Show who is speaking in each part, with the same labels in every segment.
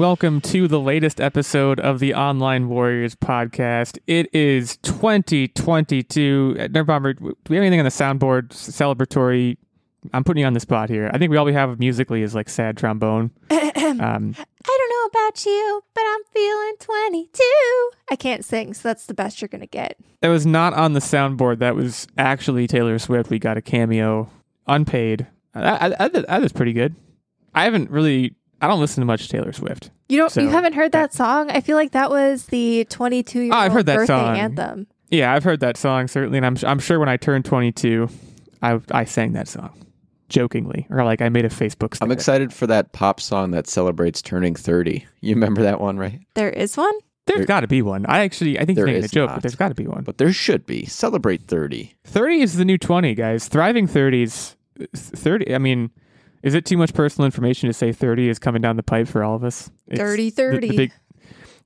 Speaker 1: welcome to the latest episode of the Online Warriors podcast. It is 2022. Uh, Nerd Bomber, do we have anything on the soundboard celebratory? I'm putting you on the spot here. I think we all we have musically is like sad trombone. Um,
Speaker 2: I don't know about you, but I'm feeling 22. I can't sing, so that's the best you're going to get.
Speaker 1: that was not on the soundboard. That was actually Taylor Swift. We got a cameo, unpaid. I, I, I, that was pretty good. I haven't really. I don't listen to much Taylor Swift.
Speaker 2: You don't
Speaker 1: So-
Speaker 2: you haven't heard that song? I feel like that was the 22 year
Speaker 1: Oh,
Speaker 2: old
Speaker 1: I've heard that
Speaker 2: birthday
Speaker 1: song.
Speaker 2: anthem.
Speaker 1: Yeah, I've heard that song certainly, and I'm I'm sure when I turned 22, I I sang that song jokingly, or like I made a Facebook.
Speaker 3: I'm excited for that pop song that celebrates turning 30. You remember that one, right?
Speaker 2: There is one?
Speaker 1: There's
Speaker 3: There-
Speaker 1: got to be one. I actually I think you're
Speaker 3: There
Speaker 1: making a
Speaker 3: is
Speaker 1: joke,
Speaker 3: not.
Speaker 1: but there's got to be one.
Speaker 3: But there should be. Celebrate 30.
Speaker 1: 30 is the new 20, guys. Thriving 30s. Uh, 30. I mean, is it too much personal information to say 30 is coming down the pipe for all of us? It's
Speaker 2: Dirty
Speaker 1: the-
Speaker 2: 30.
Speaker 1: The, big,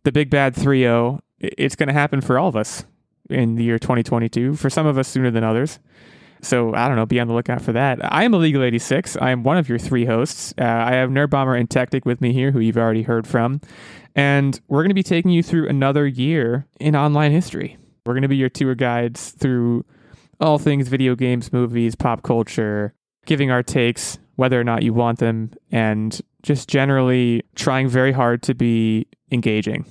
Speaker 1: the big bad 3-0. It's going to happen for all of us in the year 2022. For some of us sooner than others. So I don't know. Be on the lookout for that. I am Illegal 86. I am one of your three hosts. Uh, I have Nerd Bomber and Tactic with me here, who you've already heard from, and we're going to be taking you through another year in online history. We're going to be your tour guides through all things video games, movies, pop culture, giving our takes, whether or not you want them, and just generally trying very hard to be engaging.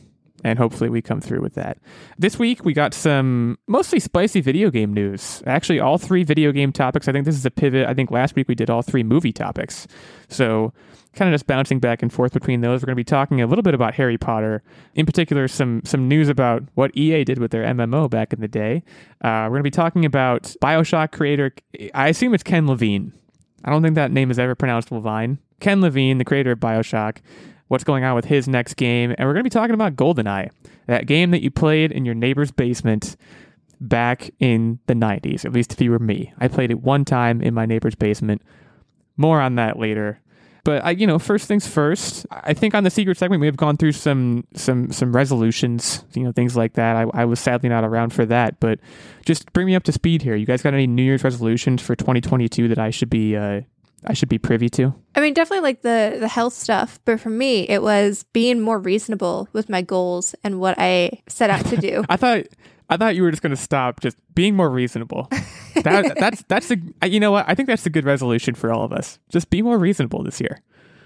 Speaker 1: And hopefully we come through with that. This week we got some mostly spicy video game news. Actually, all three video game topics. I think this is a pivot. I think last week we did all three movie topics. So kind of just bouncing back and forth between those. We're going to be talking a little bit about Harry Potter, in particular, some some news about what EA did with their MMO back in the day. Uh, we're going to be talking about Bioshock creator. I assume it's Ken Levine. I don't think that name is ever pronounced Levine. Ken Levine, the creator of Bioshock. What's going on with his next game? And we're going to be talking about GoldenEye, that game that you played in your neighbor's basement back in the 90s, at least if you were me. I played it one time in my neighbor's basement. More on that later. But I, you know, first things first. I think on the secret segment we have gone through some some some resolutions, you know, things like that. I, I was sadly not around for that, but just bring me up to speed here. You guys got any New Year's resolutions for 2022 that I should be uh, I should be privy to?
Speaker 2: I mean, definitely like the the health stuff, but for me, it was being more reasonable with my goals and what I set out to do.
Speaker 1: I thought I thought you were just going to stop just being more reasonable. That, that's that's a you know what I think that's a good resolution for all of us. Just be more reasonable this year.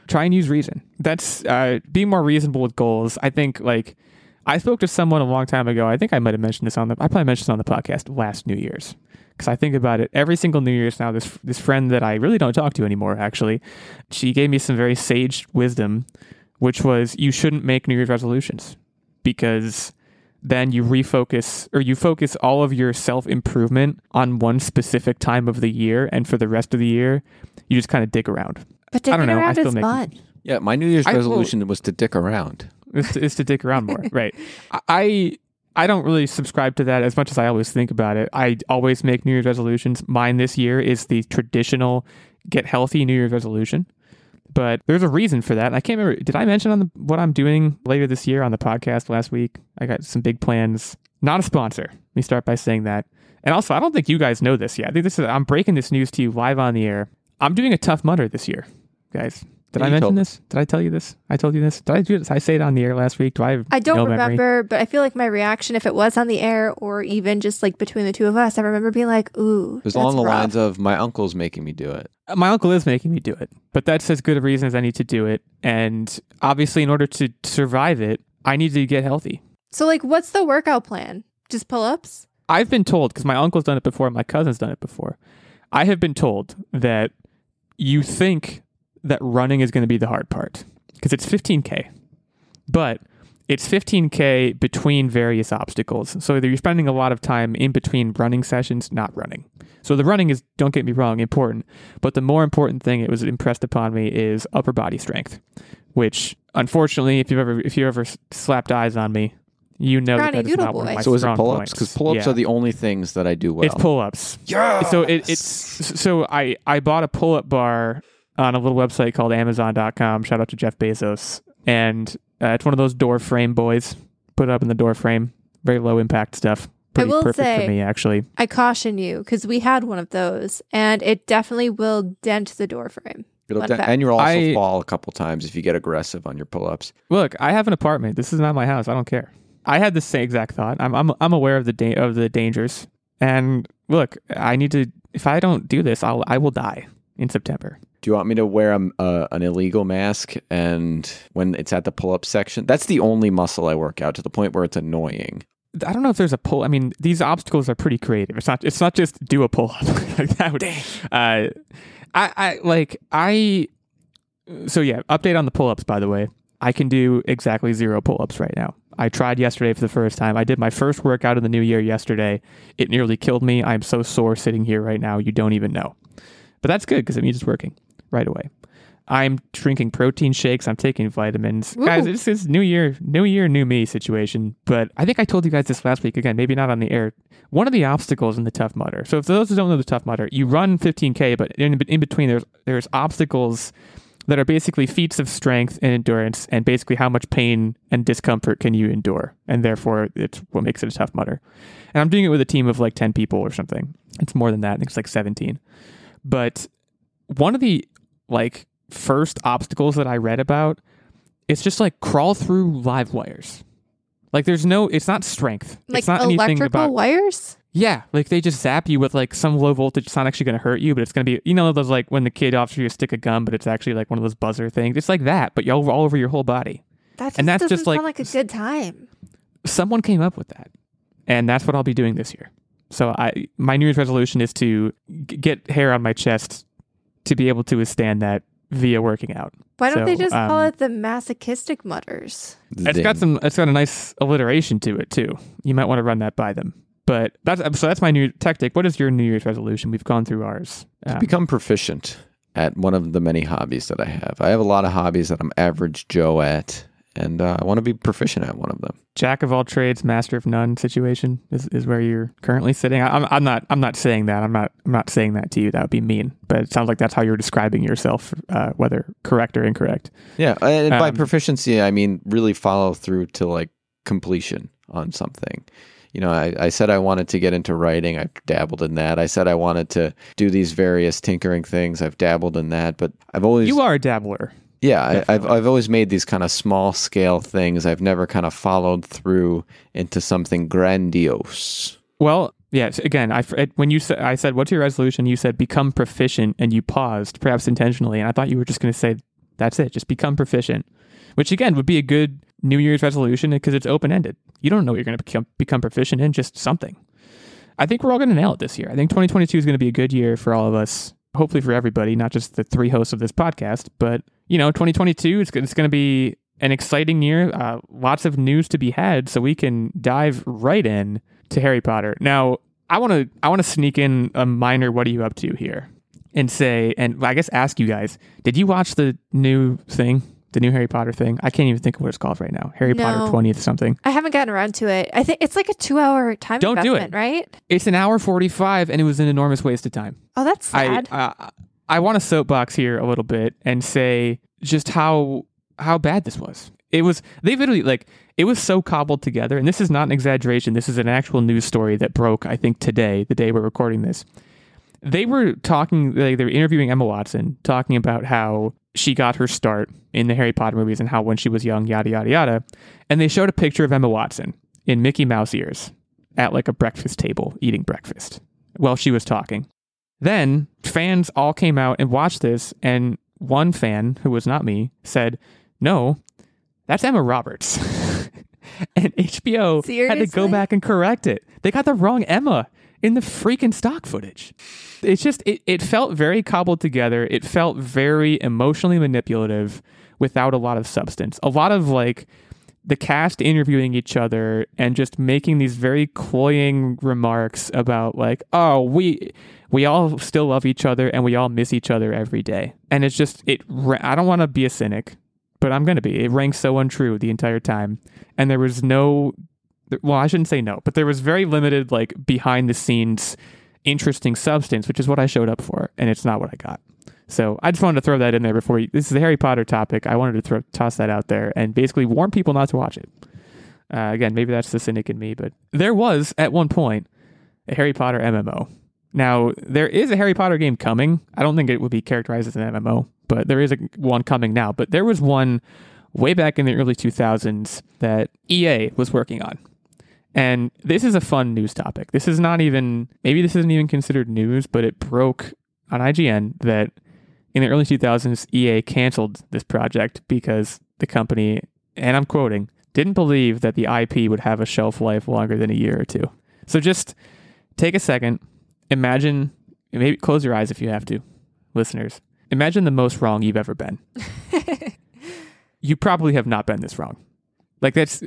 Speaker 1: Try and use reason. That's uh, be more reasonable with goals. I think like I spoke to someone a long time ago. I think I might have mentioned this on the I probably mentioned this on the podcast last New Year's because I think about it every single New Year's now. This this friend that I really don't talk to anymore. Actually, she gave me some very sage wisdom, which was you shouldn't make New Year's resolutions because then you refocus or you focus all of your self improvement on one specific time of the year, and for the rest of the year, you just kind of dig around.
Speaker 2: But
Speaker 1: I don't
Speaker 2: digging
Speaker 1: know, I
Speaker 2: around
Speaker 1: still
Speaker 2: is
Speaker 1: make-
Speaker 2: fun.
Speaker 3: Yeah, my New Year's
Speaker 1: I- well-
Speaker 3: resolution was to dick around.
Speaker 1: Is to, is to dig around more, right? I I don't really subscribe to that as much as I always think about it. I always make New Year's resolutions. Mine this year is the traditional get healthy New Year's resolution. But there's a reason for that. And I can't remember. Did I mention on the, what I'm doing later this year on the podcast last week? I got some big plans. Not a sponsor. Let me start by saying that. And also, I don't think you guys know this yet. I think this is. I'm breaking this news to you live on the air. I'm doing a tough mudder this year, guys. Did
Speaker 3: Yeah,
Speaker 1: I mention
Speaker 3: told
Speaker 1: this? Did I tell you this? I told you this. Did I do this? I say it on the air last week. Do I? Have
Speaker 2: I don't
Speaker 1: no memory?
Speaker 2: remember, but I feel like my reaction, if it was on the air or even just like between the two of us, I remember being like, "Ooh,
Speaker 3: It was
Speaker 2: that's
Speaker 3: along the
Speaker 2: rough.
Speaker 3: lines of my uncle's making me do it.
Speaker 1: Uh, My uncle is making me do it, but that's as good a reason as I need to do it. And obviously, in order to survive it, I need to get healthy.
Speaker 2: So, like, what's the workout plan? Just pull ups?
Speaker 1: I've been told because my uncle's done it before, my cousin's done it before. I have been told that you think that running is going to be the hard part because it's 15k, but it's 15k between various obstacles. So either you're spending a lot of time in between running sessions, not running. So the running is, don't get me wrong, important, but the more important thing it was impressed upon me is upper body strength, which unfortunately, if you've ever if you ever slapped eyes on me, you know that,
Speaker 2: Brownie
Speaker 1: that is
Speaker 2: Doodle
Speaker 1: not one of
Speaker 2: Boy.
Speaker 1: my
Speaker 3: so is it
Speaker 1: strong
Speaker 3: pull ups? Because pull ups
Speaker 1: Yeah.
Speaker 3: are the only things that I do well.
Speaker 1: It's pull ups.
Speaker 3: yeah.
Speaker 1: So it, it's so I I bought a pull up bar on a little website called Amazon.com. Shout out to Jeff Bezos, and uh, it's one of those door frame boys. Put it up in the door frame. Very low impact stuff. Pretty
Speaker 2: will
Speaker 1: perfect
Speaker 2: say-
Speaker 1: for me actually.
Speaker 2: I caution you because we had one of those and it definitely will dent the door frame.
Speaker 3: It'll
Speaker 2: Fun
Speaker 3: and you'll also
Speaker 1: I-
Speaker 3: fall a couple times if you get aggressive on your pull-ups.
Speaker 1: Look, I have an apartment. This is not my house. I don't care. I had the same exact thought. I'm I'm I'm aware of the da- of the dangers. And look, I need to. If I don't do this, I'll I will die in September.
Speaker 3: Do you want me to wear a, uh, an illegal mask and when it's at the pull-up section? That's the only muscle I work out to the point where it's annoying.
Speaker 1: I don't know if there's a pull. I mean, these obstacles are pretty creative. It's not. It's not just do a pull up like that. Would, uh, I I like I. So yeah, update on the pull ups. By the way, I can do exactly zero pull ups right now. I tried yesterday for the first time. I did my first workout of the new year yesterday. It nearly killed me. I'm so sore sitting here right now. You don't even know. But that's good because it means it's working right away. I'm drinking protein shakes. I'm taking vitamins. Guys, this is new year, new year, new me situation. But I think I told you guys this last week. Again, maybe not on the air. One of the obstacles in the Tough Mudder. So, if those who don't know the Tough Mudder, you run 15k, but in, in between there's there's obstacles that are basically feats of strength and endurance, and basically how much pain and discomfort can you endure, and therefore it's what makes it a Tough Mudder. And I'm doing it with a team of like 10 people or something. It's more than that. I think it's like 17. But one of the like first obstacles that I read about, it's just like crawl through live wires. Like there's no, it's not strength.
Speaker 2: Like
Speaker 1: it's not anything
Speaker 2: electrical
Speaker 1: about
Speaker 2: wires?
Speaker 1: yeah, like they just zap you with like some low voltage. It's not actually going to hurt you, but it's going to be you know those like when the kid offers you a stick of gum, but it's actually like one of those buzzer things. It's like that, but y'all all over your whole body.
Speaker 2: That just
Speaker 1: And that's just, like,
Speaker 2: like a good time.
Speaker 1: Someone came up with that, and that's what I'll be doing this year. So I my New Year's resolution is to g- get hair on my chest to be able to withstand that via working out.
Speaker 2: Why don't they
Speaker 1: So,
Speaker 2: just call
Speaker 1: um,
Speaker 2: it the masochistic mutters?
Speaker 1: It's got some. It's got a nice alliteration to it too. You might want to run that by them. But that's so. That's my new tactic. What is your New Year's resolution? We've gone through ours. Um,
Speaker 3: become proficient at one of the many hobbies that I have. I have a lot of hobbies that I'm average Joe at, and uh, I want to be proficient at one of them.
Speaker 1: jack of all trades, master of none situation is, is where you're currently sitting. I, I'm, I'm not. I'm not saying that. I'm not. I'm not saying that to you. That would be mean. But it sounds like that's how you're describing yourself, uh, whether correct or incorrect.
Speaker 3: Yeah, and by
Speaker 1: Um,
Speaker 3: proficiency, I mean really follow through to like completion on something. You know, I, I said I wanted to get into writing. I've dabbled in that. I said I wanted to do these various tinkering things. I've dabbled in that, but I've always
Speaker 1: You are a dabbler.
Speaker 3: Yeah, I, I've I've always made these kind of small scale things. I've never kind of followed through into something grandiose.
Speaker 1: Well, yes. Again, I when you said I said what's your resolution, you said become proficient, and you paused, perhaps intentionally, and I thought you were just going to say that's it, just become proficient, which again would be a good New Year's resolution because it's open ended. You don't know what you're going to become become proficient in, just something. I think we're all going to nail it this year. I think 2022 is going to be a good year for all of us. Hopefully for everybody, not just the three hosts of this podcast, but you know, 2022 it's, it's going to be an exciting year. Uh, lots of news to be had, so we can dive right in to Harry Potter. Now, I want to I want to sneak in a minor "What are you up to?" here, and say, and I guess ask you guys: Did you watch the new thing, the new Harry Potter thing? I can't even think of what it's called right now. Harry Potter twentieth something.
Speaker 2: I haven't gotten around to it. I think it's like a two-hour time
Speaker 1: Don't do it.
Speaker 2: right?
Speaker 1: It's an hour forty five, and it was an enormous waste of time.
Speaker 2: Oh, that's
Speaker 1: I
Speaker 2: sad.
Speaker 1: uh, I want to soapbox here a little bit and say just how how bad this was. It was they literally like it was so cobbled together, and this is not an exaggeration. This is an actual news story that broke. I think today, the day we're recording this, they were talking. Like, they were interviewing Emma Watson, talking about how she got her start in the Harry Potter movies and how when she was young, yada yada yada. And they showed a picture of Emma Watson in Mickey Mouse ears at like a breakfast table eating breakfast while she was talking. Then fans all came out and watched this, and one fan, who was not me, said, No, that's Emma Roberts. and HBO had to go back and correct it. They got the wrong Emma in the freaking stock footage. It's just, it, it felt very cobbled together. It felt very emotionally manipulative without a lot of substance. A lot of like, the cast interviewing each other and just making these very cloying remarks about like oh we we all still love each other and we all miss each other every day. And it's just it i don't want to be a cynic but i'm going to be. It rang so untrue the entire time. And there was no well i shouldn't say no but there was very limited like behind the scenes interesting substance which is what i showed up for and it's not what i got so I just wanted to throw that in there before you, this is a Harry Potter topic. I wanted to throw, toss that out there and basically warn people not to watch it. Uh, again, maybe that's the cynic in me, but there was at one point a Harry Potter MMO. Now there is a Harry Potter game coming. I don't think it would be characterized as an MMO, but there is a one coming now. But there was one way back in the early 2000s that EA was working on. And this is a fun news topic. This is not even, maybe this isn't even considered news, but it broke on IGN that in the early 2000s, EA canceled this project because the company, and I'm quoting, didn't believe that the IP would have a shelf life longer than a year or two. So just take a second, imagine, maybe close your eyes if you have to, listeners. Imagine the most wrong you've ever been. you probably have not been this wrong. Like that's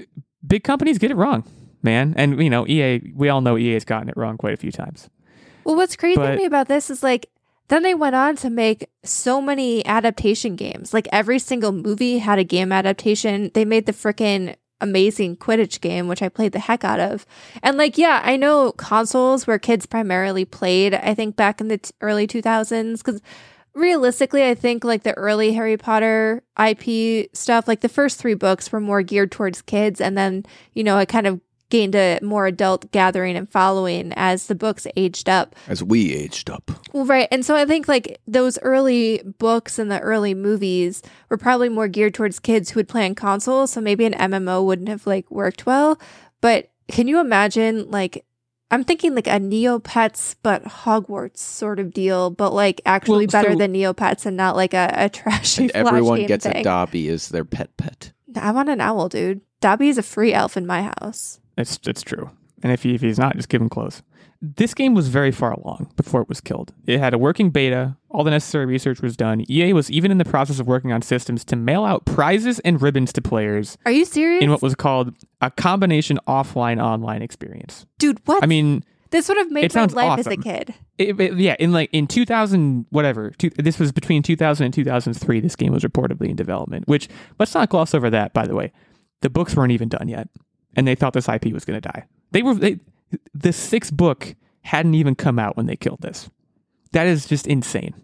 Speaker 1: big companies get it wrong, man. And you know, EA, we all know EA has gotten it wrong quite a few times.
Speaker 2: Well, what's crazy
Speaker 1: But-
Speaker 2: to me about this is like, then they went on to make so many adaptation games. Like every single movie had a game adaptation. They made the freaking amazing Quidditch game, which I played the heck out of. And like, yeah, I know consoles where kids primarily played, I think back in the t- early 2000s, because realistically, I think like the early Harry Potter IP stuff, like the first three books were more geared towards kids. And then, you know, it kind of gained a more adult gathering and following as the books aged up.
Speaker 3: As we aged up.
Speaker 2: Well, right. And so I think like those early books and the early movies were probably more geared towards kids who would play on consoles. So maybe an MMO wouldn't have like worked well. But can you imagine like, I'm thinking like a Neopets but Hogwarts sort of deal, but like actually
Speaker 1: Well,
Speaker 2: better
Speaker 1: so-
Speaker 2: than Neopets and not like a, a trashy
Speaker 3: And everyone gets
Speaker 2: thing.
Speaker 3: a Dobby as their pet pet.
Speaker 2: I want an owl, dude. Dobby is a free elf in my house.
Speaker 1: It's it's true. And if, he, if he's not, just give him clothes. This game was very far along before it was killed. It had a working beta. All the necessary research was done. EA was even in the process of working on systems to mail out prizes and ribbons to players
Speaker 2: Are you serious?
Speaker 1: in what was called a combination offline online experience.
Speaker 2: dude, what?
Speaker 1: I mean,
Speaker 2: this would have made
Speaker 1: it
Speaker 2: my life as a kid.
Speaker 1: it, it- yeah, in like in 2000 whatever, two, this was between 2000 and 2003 this game was reportedly in development, which let's not gloss over that by the way. The books weren't even done yet and they thought this IP was going to die. They were they, the sixth book hadn't even come out when they killed this. That is just insane.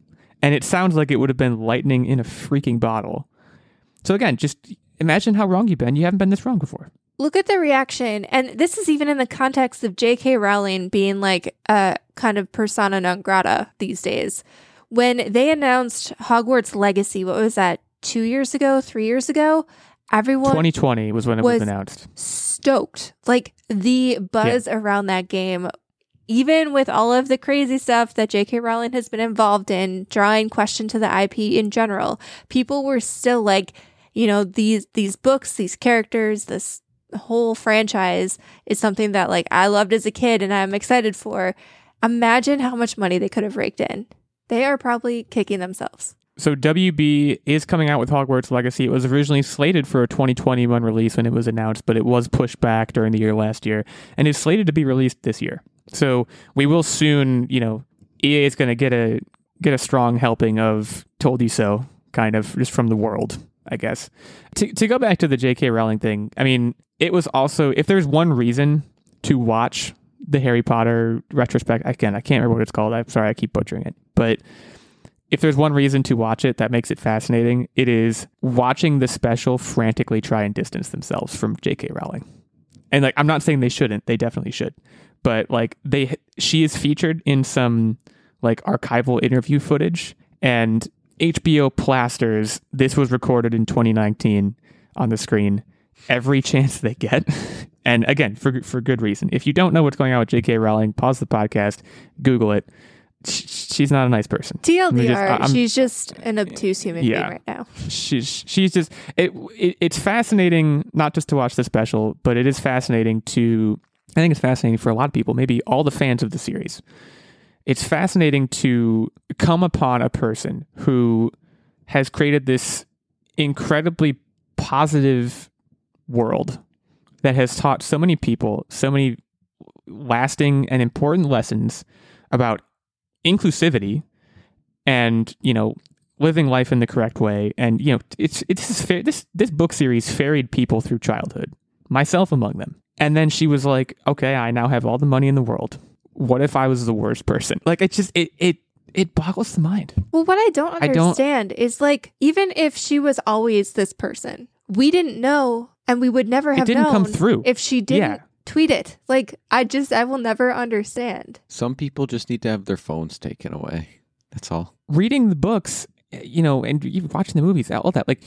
Speaker 1: And it sounds like it would have been lightning in a freaking bottle. So again, just imagine how wrong you've been. You haven't been this wrong before.
Speaker 2: look at the reaction and this is even in the context of jk rowling being like a kind of persona non grata these days when they announced hogwarts legacy what was that two years ago three years ago everyone
Speaker 1: 2020 was when it was,
Speaker 2: was-
Speaker 1: announced.
Speaker 2: Stoked like the buzz around that game even with all of the crazy stuff that J.K. Rowling has been involved in, drawing question to the IP in general, people were still like, you know, these these books, these characters, this whole franchise is something that like I loved as a kid and I'm excited for. Imagine how much money they could have raked in. They are probably kicking themselves.
Speaker 1: So WB is coming out with Hogwarts Legacy. It was originally slated for a 2021 release when it was announced, but it was pushed back during the year last year and is slated to be released this year. So we will soon, you know, EA is going to get a get a strong helping of "Told You So," kind of just from the world, I guess. To to go back to the J.K. Rowling thing, I mean, it was also if there's one reason to watch the Harry Potter retrospect, again, I can't remember what it's called. I'm sorry, I keep butchering it, but if there's one reason to watch it that makes it fascinating, it is watching the special frantically try and distance themselves from J.K. Rowling. And like, I'm not saying they shouldn't; they definitely should. But like, they she is featured in some like archival interview footage, and HBO plasters this was recorded in 2019 on the screen every chance they get. And again, for for good reason. If you don't know what's going on with J.K. Rowling, pause the podcast, Google it. Sh- She's not a nice person.
Speaker 2: TLDR,
Speaker 1: just- I- I'm-
Speaker 2: she's just an obtuse human
Speaker 1: Yeah.
Speaker 2: being right now.
Speaker 1: she's she's just it, it it's fascinating not just to watch the special but it is fascinating to i think it's fascinating for a lot of people maybe all the fans of the series it's fascinating to come upon a person who has created this incredibly positive world that has taught so many people so many lasting and important lessons about inclusivity and you know living life in the correct way. And you know it's it's this fair, this this book series ferried people through childhood myself among them. And then she was like okay i now have all the money in the world. What if i was the worst person? Like it just it it it boggles the mind.
Speaker 2: Well, what I don't
Speaker 1: I don't-
Speaker 2: understand is like, even if she was always this person, we didn't know and we would never have It
Speaker 1: didn't
Speaker 2: known
Speaker 1: come through.
Speaker 2: if she didn't
Speaker 1: Yeah.
Speaker 2: Tweet it. Like, I just, I will never understand.
Speaker 3: Some people just need to have their phones taken away. That's all.
Speaker 1: reading the books you know, and even watching the movies, all that, like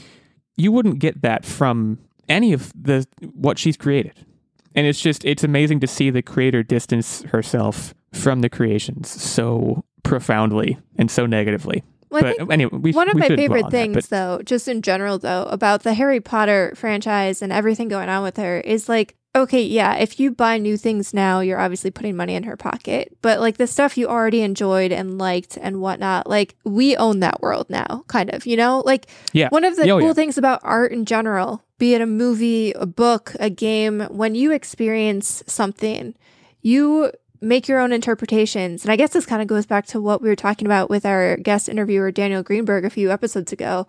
Speaker 1: you wouldn't get that from any of the what she's created. And it's just it's amazing to see the creator distance herself from the creations so profoundly and so negatively.
Speaker 2: Well, I
Speaker 1: but
Speaker 2: think
Speaker 1: anyway, we,
Speaker 2: one of
Speaker 1: we
Speaker 2: my favorite
Speaker 1: on that,
Speaker 2: things,
Speaker 1: but-
Speaker 2: though, just in general, though, about the Harry Potter franchise and everything going on with her is like, okay, yeah, if you buy new things now, you're obviously putting money in her pocket. But like the stuff you already enjoyed and liked and whatnot, like we own that world now, kind of, you know? Like
Speaker 1: yeah,
Speaker 2: one of the
Speaker 1: Oh,
Speaker 2: cool
Speaker 1: yeah.
Speaker 2: things about art in general, be it a movie, a book, a game, when you experience something, you make your own interpretations. And I guess this kind of goes back to what we were talking about with our guest interviewer, Daniel Greenberg, a few episodes ago.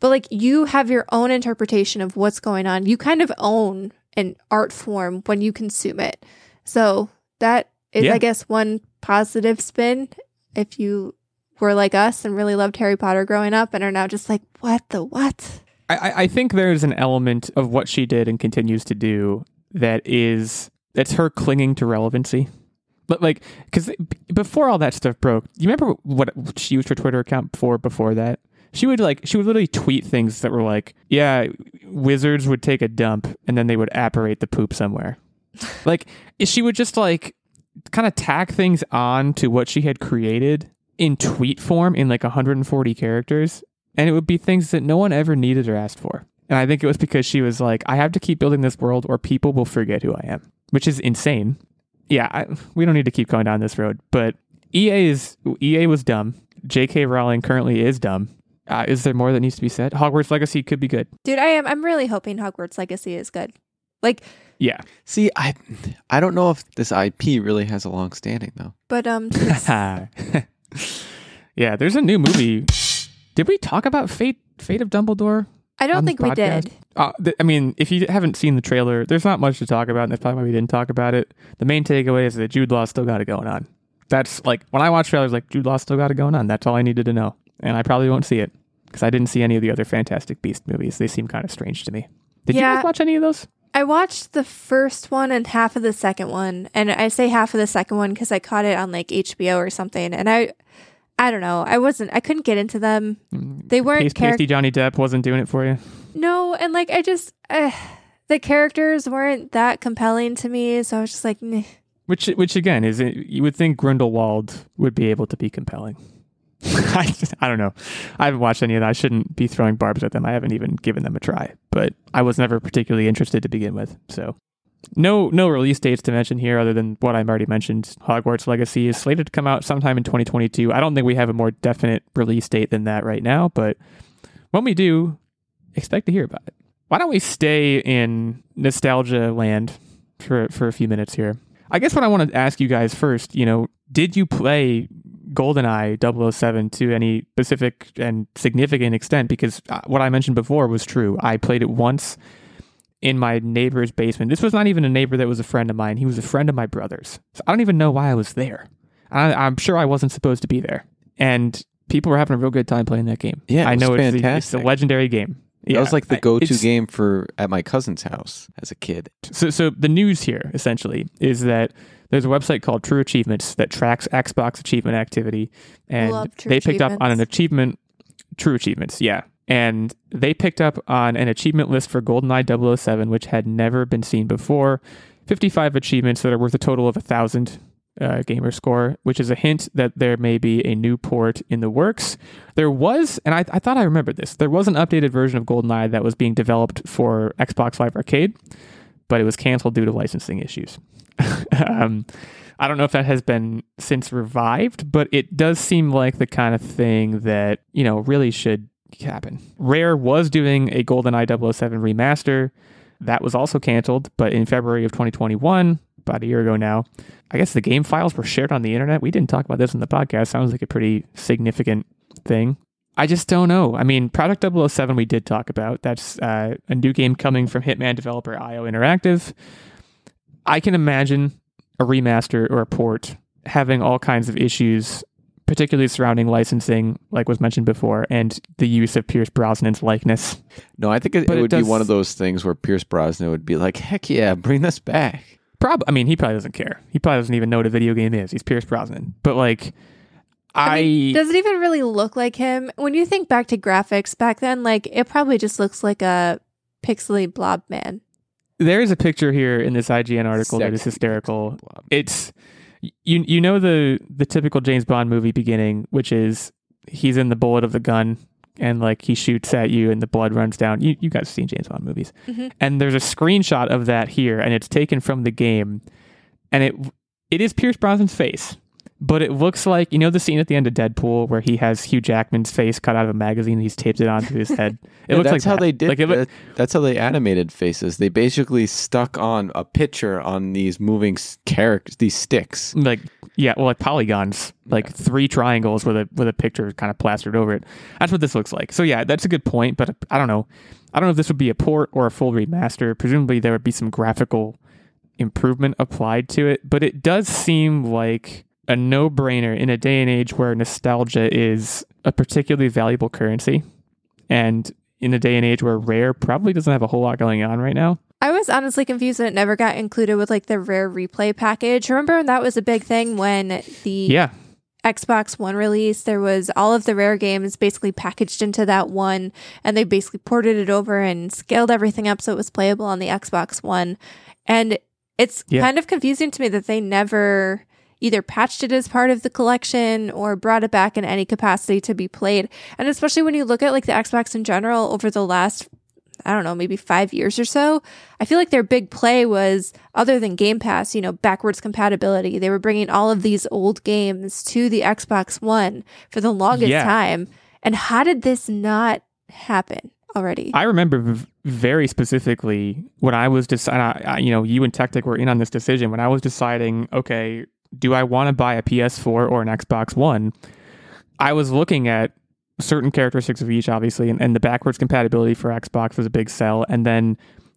Speaker 2: But like you have your own interpretation of what's going on. You kind of own an art form when you consume it. So that is,
Speaker 1: Yeah.
Speaker 2: I guess, one positive spin. If you were like us and really loved Harry Potter growing up and are now just like, what the what?
Speaker 1: I, I- think there's an element of what she did and continues to do that is that's her clinging to relevancy. But like, because before all that stuff broke, you remember what she used her Twitter account for before that? She would like, she would literally tweet things that were like, yeah, wizards would take a dump and then they would apparate the poop somewhere. like, she would just like kind of tack things on to what she had created in tweet form in like 140 characters and it would be things that no one ever needed or asked for. And I think it was because she was like, I have to keep building this world or people will forget who I am, which is insane. Yeah, I, we don't need to keep going down this road, but EA is EA was dumb. J.K. Rowling currently is dumb. Uh, is there more that needs to be said? Hogwarts Legacy could be good.
Speaker 2: Dude, I am I'm really hoping Hogwarts Legacy is good. Like,
Speaker 1: Yeah.
Speaker 3: See, I I don't know if this IP really has a long standing though.
Speaker 2: but um it's-
Speaker 1: yeah, there's a new movie. Did we talk about Fate Fate of Dumbledore?
Speaker 2: I don't think we did.
Speaker 1: Uh, th- I mean, if you haven't seen the trailer, there's not much to talk about, and that's probably why we didn't talk about it. The main takeaway is that Jude Law still got it going on. That's like when I watch trailers, like Jude Law still got it going on. That's all I needed to know, and I probably won't see it because I didn't see any of the other Fantastic Beast movies. They seem kind of strange to me. Did you guys watch any of those?
Speaker 2: I watched the first one and half of the second one, and I say half of the second one because I caught it on like HBO or something, and I, I don't know, I wasn't, I couldn't get into them. They weren't
Speaker 1: Pasty
Speaker 2: characters.
Speaker 1: Johnny Depp wasn't doing it for you.
Speaker 2: No, and like I just, uh, the characters weren't that compelling to me, so I was just like, Meh.
Speaker 1: Which, which again, is it, you would think Grindelwald would be able to be compelling. I, I don't know. I haven't watched any of that. I shouldn't be throwing barbs at them. I haven't even given them a try. But I was never particularly interested to begin with. So, no, no release dates to mention here, other than what I've already mentioned. Hogwarts Legacy is slated to come out sometime in 2022. I don't think we have a more definite release date than that right now. But when we do, expect to hear about it. Why don't we stay in nostalgia land for for a few minutes here? I guess what I want to ask you guys first, you know, did you play GoldenEye 007 to any specific and significant extent? Because uh, what I mentioned before was true. I played it once in my neighbor's basement. This was not even a neighbor that was a friend of mine. He was a friend of my brother's. So I don't even know why I was there. I, I'm sure I wasn't supposed to be there. And people were having a real good time playing that game.
Speaker 3: Yeah,
Speaker 1: I know it's, the- it's a legendary game.
Speaker 3: That was like the go-to game for at my cousin's house as a kid.
Speaker 1: so, so the news here essentially is that there's a website called True Achievements that tracks Xbox achievement activity, and they picked up on an achievement. True Achievements, yeah, and they picked up on an achievement list for GoldenEye 007, which had never been seen before. 55 achievements that are worth a total of a thousand uh, gamer score, which is a hint that there may be a new port in the works. There was, and I, I thought I remembered this, there was an updated version of GoldenEye that was being developed for Xbox Live Arcade, but it was canceled due to licensing issues. um, I don't know if that has been since revived, but it does seem like the kind of thing that, you know, really should happen. Rare was doing a GoldenEye 007 remaster. That was also canceled, but in February of 2021, about a year ago now, I guess the game files were shared on the internet. We didn't talk about this in the podcast. Sounds like a pretty significant thing. I just don't know. I mean, Project 007 we did talk about. That's uh, a new game coming from Hitman developer IO Interactive. I can imagine a remaster or a port having all kinds of issues, particularly surrounding licensing, like was mentioned before, and the use of Pierce Brosnan's likeness.
Speaker 3: No, I think it,
Speaker 1: But
Speaker 3: it
Speaker 1: it
Speaker 3: would be one of those things where Pierce Brosnan would be like, "Heck yeah, bring this back."
Speaker 1: Prob I mean, he probably doesn't care. He probably doesn't even know what a video game is. He's Pierce Brosnan. But like, I,
Speaker 2: mean, does it even really look like him? When you think back to graphics back then, like it probably just looks like a pixely blob man.
Speaker 1: There is a picture here in this IGN article that is
Speaker 3: Sexy
Speaker 1: hysterical. It's you you know the the typical James Bond movie beginning, which is he's in the bullet of the gun and like he shoots at you and the blood runs down. You you guys have seen James Bond movies.
Speaker 2: Mhm.
Speaker 1: And there's a screenshot of that here and it's taken from the game and it it is Pierce Brosnan's face. But it looks like you know the scene at the end of Deadpool where he has Hugh Jackman's face cut out of a magazine and he's taped it onto his head. It
Speaker 3: Yeah,
Speaker 1: looks
Speaker 3: that's
Speaker 1: like
Speaker 3: how
Speaker 1: that.
Speaker 3: they did.
Speaker 1: Like it
Speaker 3: that- that's how they animated faces. They basically stuck on a picture on these moving characters, these sticks.
Speaker 1: like yeah, well, like polygons, like three triangles with a with a picture kind of plastered over it. That's what this looks like. So yeah, that's a good point, but uh, I don't know. I don't know if this would be a port or a full remaster. Presumably there would be some graphical improvement applied to it, but it does seem like a no-brainer in a day and age where nostalgia is a particularly valuable currency and in a day and age where rare probably doesn't have a whole lot going on right now.
Speaker 2: I was honestly confused that it never got included with like the rare replay package. Remember when that was a big thing when the
Speaker 1: Yeah.
Speaker 2: Xbox One release, there was all of the rare games basically packaged into that one, and they basically ported it over and scaled everything up so it was playable on the Xbox One. And it's
Speaker 1: Yeah.
Speaker 2: kind of confusing to me that they never either patched it as part of the collection or brought it back in any capacity to be played. And especially when you look at like the Xbox in general over the last I don't know, maybe five years or so. I feel like their big play was, other than Game Pass, you know, backwards compatibility. They were bringing all of these old games to the Xbox One for the longest
Speaker 1: Yeah.
Speaker 2: time. And how did this not happen already?
Speaker 1: I remember v- very specifically when I was deciding, I, you know, you and Tactic were in on this decision when I was deciding, okay, do I want to buy a PS4 or an Xbox One? I was looking at certain characteristics of each, obviously, and, and the backwards compatibility for Xbox was a big sell. And then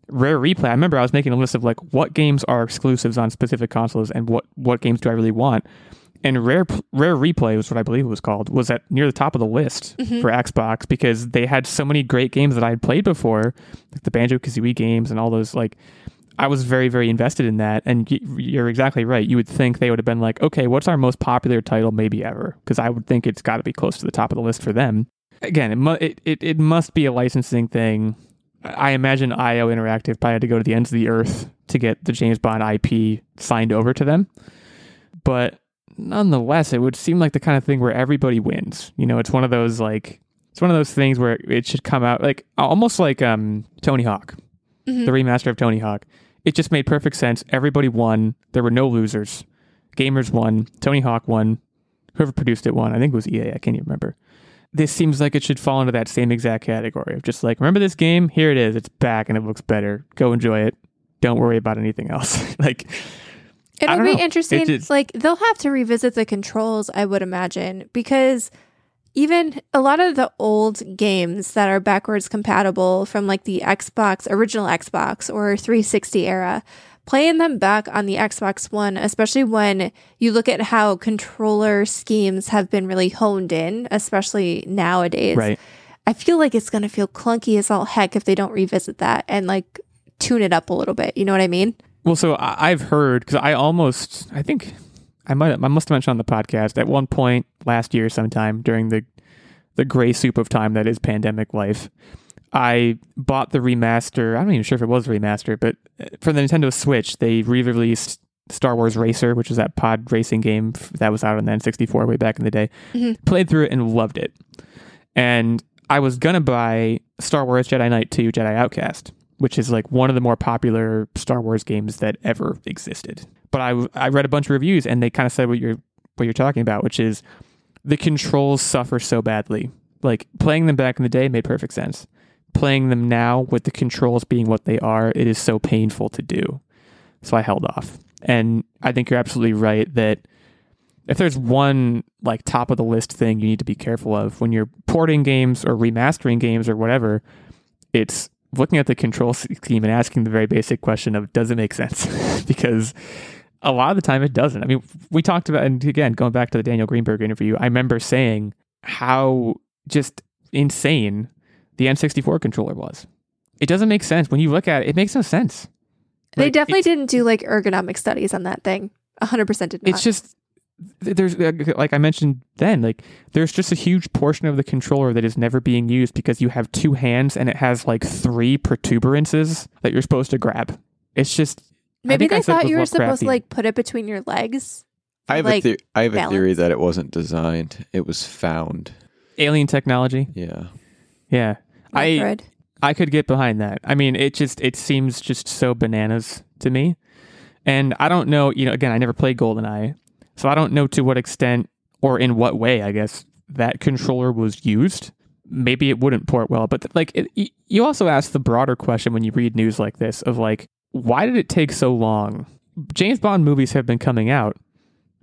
Speaker 1: Rare Replay, I remember I was making a list of like what games are exclusives on specific consoles and what, what games do I really want. And Rare Rare Replay was what I believe it was called, was at near the top of the list mm-hmm. for Xbox because they had so many great games that I had played before, like the Banjo Kazooie games and all those. Like, I was very very invested in that. And you're exactly right. You would think they would have been like, okay, what's our most popular title maybe ever? Because I would think it's got to be close to the top of the list for them. Again, it, mu- it it it must be a licensing thing. I imagine IO Interactive probably had to go to the ends of the earth to get the James Bond IP signed over to them. But nonetheless, it would seem like the kind of thing where everybody wins. You know, it's one of those like it's one of those things where it should come out like almost like um Tony Hawk,
Speaker 2: Mhm.
Speaker 1: the remaster of Tony Hawk. It just made perfect sense. Everybody won. There were no losers. Gamers won. Tony Hawk won. Whoever produced it won. I think it was EA. I can't even remember. This seems like it should fall into that same exact category of just like, remember this game? Here it is. It's back and it looks better. Go enjoy it. Don't worry about anything else. like,
Speaker 2: It'll be
Speaker 1: know.
Speaker 2: interesting.
Speaker 1: It just-
Speaker 2: like they'll have to revisit the controls, I would imagine, because even a lot of the old games that are backwards compatible from like the Xbox, original Xbox or 360 era, playing them back on the Xbox One, especially when you look at how controller schemes have been really honed in, especially nowadays.
Speaker 1: right.
Speaker 2: I feel like it's going to feel clunky as all heck if they don't revisit that and like tune it up a little bit. You know what I mean?
Speaker 1: Well, so I, I've heard because I almost, I think I might, I must have mentioned on the podcast at one point last year, sometime during the the gray soup of time that is pandemic life. I bought the remaster. I'm not even sure if it was a remaster, but uh, for the Nintendo Switch, they re-released Star Wars Racer, which is that pod racing game that was out on the N64 way back in the day.
Speaker 2: Mhm.
Speaker 1: Played through it and loved it. And I was gonna buy Star Wars Jedi Knight 2 Jedi Outcast, which is like one of the more popular Star Wars games that ever existed. But I I read a bunch of reviews and they kind of said what you're what you're talking about, which is the controls suffer so badly. Like playing them back in the day made perfect sense. Playing them now with the controls being what they are, it is so painful to do. So I held off. And I think you're absolutely right that if there's one like top of the list thing you need to be careful of when you're porting games or remastering games or whatever, it's looking at the control scheme and asking the very basic question of does it make sense? because a lot of the time it doesn't. I mean, we talked about, and again, going back to the Daniel Greenberg interview, I remember saying how just insane the N64 controller was. It doesn't make sense. When you look at it, it makes no sense.
Speaker 2: They definitely didn't do like ergonomic studies on that thing. 100% did not.
Speaker 1: It's just there's uh, like I mentioned then, like there's just a huge portion of the controller that is never being used because you have two hands and it has like three protuberances that you're supposed to grab. It's just
Speaker 2: Maybe
Speaker 1: I
Speaker 2: they
Speaker 1: said
Speaker 2: thought you were supposed to like put it between your legs.
Speaker 3: I have
Speaker 2: like,
Speaker 3: a the- I have a theory that it wasn't designed; it was found.
Speaker 1: alien technology.
Speaker 3: Yeah,
Speaker 1: Yeah. I
Speaker 2: Metroid.
Speaker 1: I could get behind that. I mean, it just it seems just so bananas to me. And I don't know, you know, again, I never played GoldenEye, so I don't know to what extent or in what way, I guess, that controller was used. Maybe it wouldn't port well, but like it, y- you also ask the broader question when you read news like this of like why did it take so long? James Bond movies have been coming out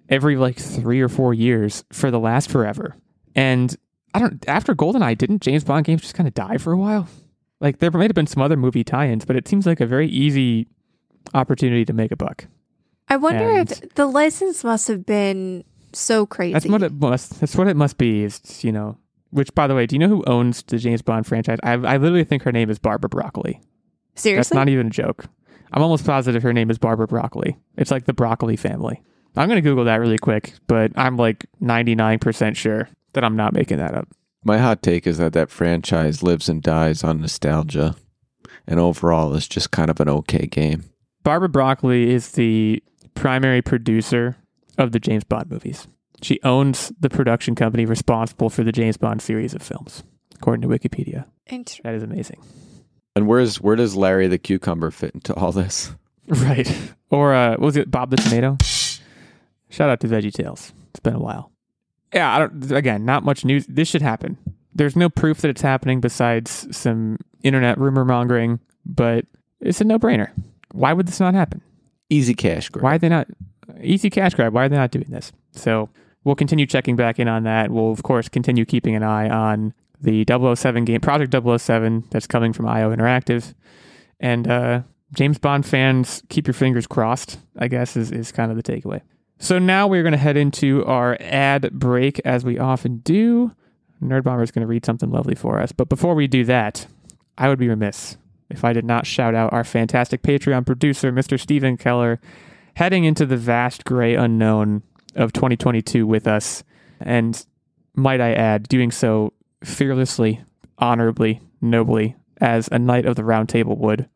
Speaker 1: every like 3 or 4 years for the last forever. And I don't after GoldenEye didn't James Bond games just kind of die for a while? Like there might have been some other movie tie-ins, but it seems like a very easy opportunity to make a buck.
Speaker 2: I wonder
Speaker 1: and-
Speaker 2: if the license must have been so crazy.
Speaker 1: That's what it must. That's what it must be. Is you know. Which, by the way, do you know who owns the James Bond franchise? I, I literally think her name is Barbara Broccoli.
Speaker 2: Seriously, that's
Speaker 1: not even a joke. I'm almost positive her name is Barbara Broccoli. It's like the Broccoli family. I'm gonna Google that really quick, but I'm like 99% sure that I'm not making that up.
Speaker 3: my hot take is that that franchise lives and dies on nostalgia, and overall is just kind of an okay game.
Speaker 1: Barbara Broccoli is the primary producer of the James Bond movies. She owns the production company responsible for the James Bond series of films, according to Wikipedia.
Speaker 2: Inter-
Speaker 1: That is amazing.
Speaker 3: And where's where does Larry the cucumber fit into all this?
Speaker 1: Right. Or uh, what was it Bob the Tomato? Shout out to Veggie Tales. It's been a while. Yeah, I don't again, not much news. This should happen. There's no proof that it's happening besides some internet rumor mongering, but it's a no-brainer. Why would this not happen?
Speaker 3: Easy cash grab.
Speaker 1: Why are they not easy cash grab? Why are they not doing this? So we'll continue checking back in on that. We'll of course continue keeping an eye on the 007 game, Project 007, that's coming from IO Interactive, and uh, James Bond fans, keep your fingers crossed. I guess is is kind of the takeaway. So now we're going to head into our ad break, as we often do. Nerd Bomber is going to read something lovely for us, but before we do that, I would be remiss if I did not shout out our fantastic Patreon producer, Mr. Stephen Keller, heading into the vast gray unknown of 2022 with us. And might I add, doing so fearlessly, honorably, nobly, as a knight of the round table would.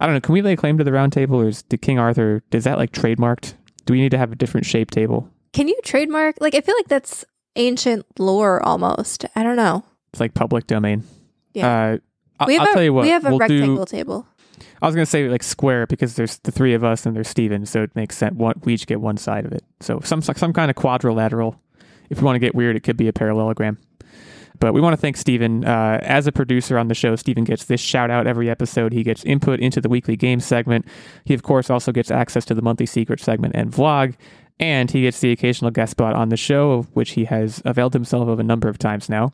Speaker 1: I don't know. Can we lay claim to the round table, or is did King Arthur? Is that like trademarked? Do we need to have a different shaped table?
Speaker 2: Can you trademark? Like, I feel like that's ancient lore almost. I don't know.
Speaker 1: It's like public domain.
Speaker 2: Yeah.
Speaker 1: Uh,
Speaker 2: we have
Speaker 1: I'll
Speaker 2: a
Speaker 1: tell you what.
Speaker 2: we have a
Speaker 1: we'll do-
Speaker 2: rectangle table.
Speaker 1: I was gonna say like square because there's the three of us and there's Steven, so it makes sense. One, we each get one side of it. So some some kind of quadrilateral. If we want to get weird, it could be a parallelogram. But we want to thank Stephen. Uh, as a producer on the show, Stephen gets this shout out every episode. He gets input into the weekly game segment. He, of course, also gets access to the monthly secret segment and vlog. And he gets the occasional guest spot on the show, of which he has availed himself of a number of times now.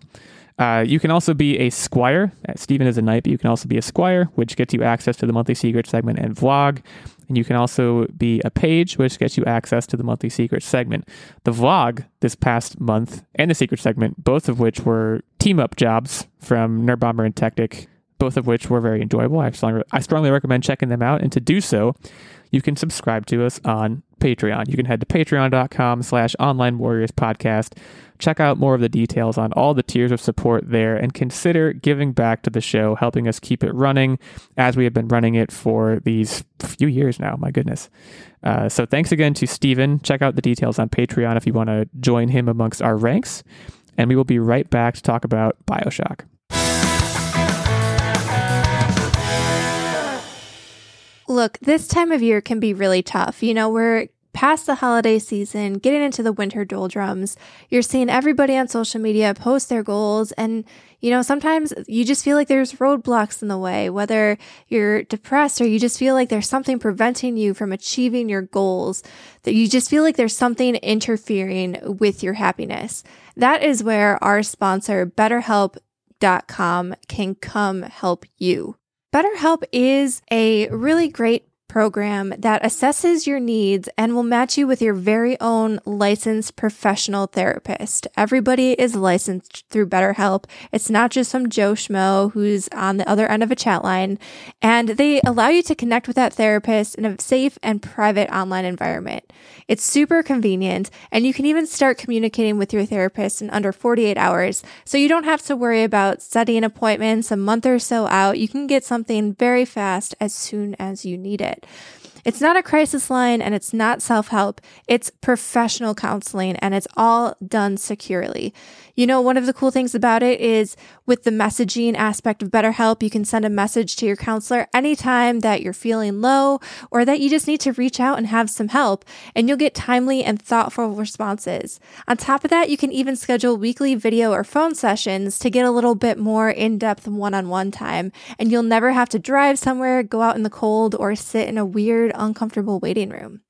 Speaker 1: Uh, you can also be a squire. Uh, Stephen is a knight, but you can also be a squire, which gets you access to the monthly secret segment and vlog. And you can also be a page, which gets you access to the monthly secret segment. The vlog this past month and the secret segment, both of which were team up jobs from Nerd Bomber and Tactic, both of which were very enjoyable. I strongly, I strongly recommend checking them out. And to do so, you can subscribe to us on Patreon. You can head to patreon.com slash online warriors podcast. Check out more of the details on all the tiers of support there and consider giving back to the show, helping us keep it running as we have been running it for these few years now. My goodness. Uh, so thanks again to Steven. Check out the details on Patreon if you want to join him amongst our ranks. And we will be right back to talk about Bioshock.
Speaker 2: Look, this time of year can be really tough. You know, we're past the holiday season, getting into the winter doldrums. You're seeing everybody on social media post their goals. And, you know, sometimes you just feel like there's roadblocks in the way, whether you're depressed or you just feel like there's something preventing you from achieving your goals, that you just feel like there's something interfering with your happiness. That is where our sponsor, BetterHelp.com, can come help you. BetterHelp is a really great program that assesses your needs and will match you with your very own licensed professional therapist. Everybody is licensed through BetterHelp. It's not just some Joe Schmo who's on the other end of a chat line. And they allow you to connect with that therapist in a safe and private online environment. It's super convenient, and you can even start communicating with your therapist in under 48 hours. So you don't have to worry about setting appointments a month or so out. You can get something very fast as soon as you need it. It's not a crisis line and it's not self help. It's professional counseling and it's all done securely. You know, one of the cool things about it is with the messaging aspect of BetterHelp, you can send a message to your counselor anytime that you're feeling low or that you just need to reach out and have some help, and you'll get timely and thoughtful responses. On top of that, you can even schedule weekly video or phone sessions to get a little bit more in depth one on one time, and you'll never have to drive somewhere, go out in the cold, or sit in a weird, uncomfortable waiting room.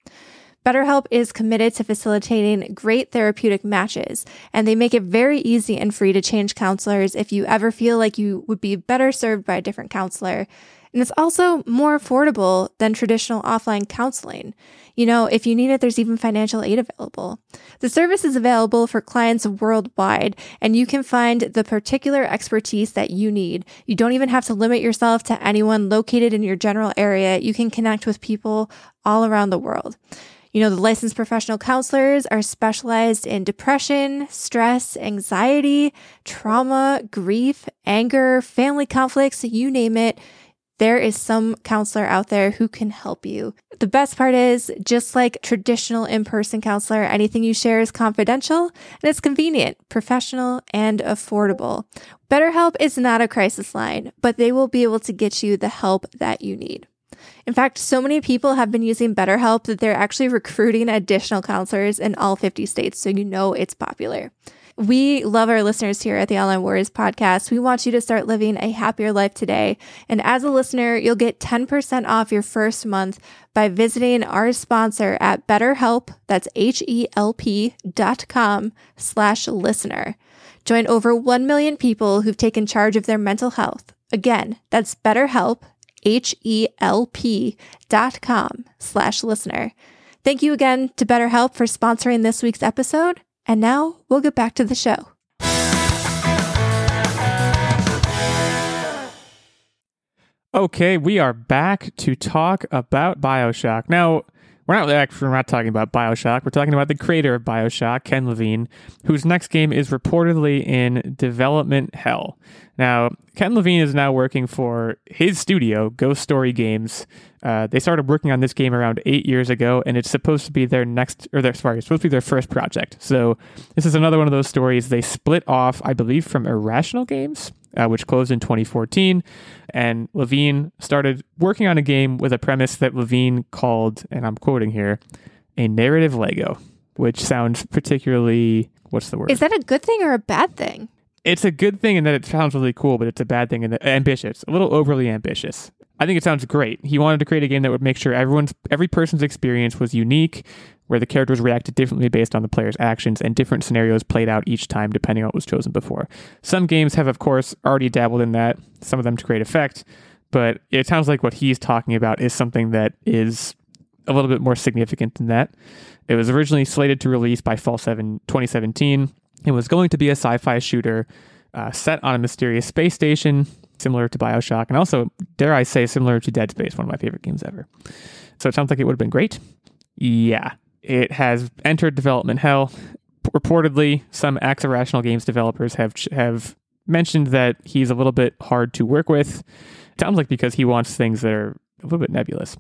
Speaker 2: BetterHelp is committed to facilitating great therapeutic matches, and they make it very easy and free to change counselors if you ever feel like you would be better served by a different counselor. And it's also more affordable than traditional offline counseling. You know, if you need it, there's even financial aid available. The service is available for clients worldwide, and you can find the particular expertise that you need. You don't even have to limit yourself to anyone located in your general area. You can connect with people all around the world. You know, the licensed professional counselors are specialized in depression, stress, anxiety, trauma, grief, anger, family conflicts, you name it. There is some counselor out there who can help you. The best part is, just like traditional in person counselor, anything you share is confidential and it's convenient, professional, and affordable. BetterHelp is not a crisis line, but they will be able to get you the help that you need. In fact, so many people have been using BetterHelp that they're actually recruiting additional counselors in all 50 states, so you know it's popular. We love our listeners here at the Online Warriors podcast. We want you to start living a happier life today. And as a listener, you'll get 10% off your first month by visiting our sponsor at BetterHelp. That's H-E-L-P dot com slash listener. Join over 1 million people who've taken charge of their mental health. Again, that's BetterHelp, H-E-L-P dot com slash listener. Thank you again to BetterHelp for sponsoring this week's episode. And now we'll get back to the show.
Speaker 1: Okay, we are back to talk about Bioshock. Now, we're not actually we're not talking about Bioshock. We're talking about the creator of Bioshock, Ken Levine, whose next game is reportedly in development hell. Now, Ken Levine is now working for his studio, Ghost Story Games. Uh, they started working on this game around eight years ago, and it's supposed to be their next, or their sorry, it's supposed to be their first project. So this is another one of those stories. They split off, I believe, from Irrational Games, uh, which closed in 2014, and Levine started working on a game with a premise that Levine called, and I'm quoting here, a narrative Lego, which sounds particularly what's the word?
Speaker 2: Is that a good thing or a bad thing?
Speaker 1: it's a good thing in that it sounds really cool, but it's a bad thing in that ambitious, a little overly ambitious. I think it sounds great. He wanted to create a game that would make sure everyone's every person's experience was unique, where the characters reacted differently based on the player's actions, and different scenarios played out each time depending on what was chosen before. Some games have, of course, already dabbled in that. Some of them to great effect, but it sounds like what he's talking about is something that is a little bit more significant than that. It was originally slated to release by fall 7 2017 it was going to be a sci fi shooter uh, set on a mysterious space station, similar to Bioshock, and also, dare I say, similar to Dead Space, one of my favorite games ever. So it sounds like it would have been great. Yeah. It has entered development hell. Reportedly, some ex Irrational Games developers have have mentioned that he's a little bit hard to work with. It sounds like because he wants things that are a little bit nebulous.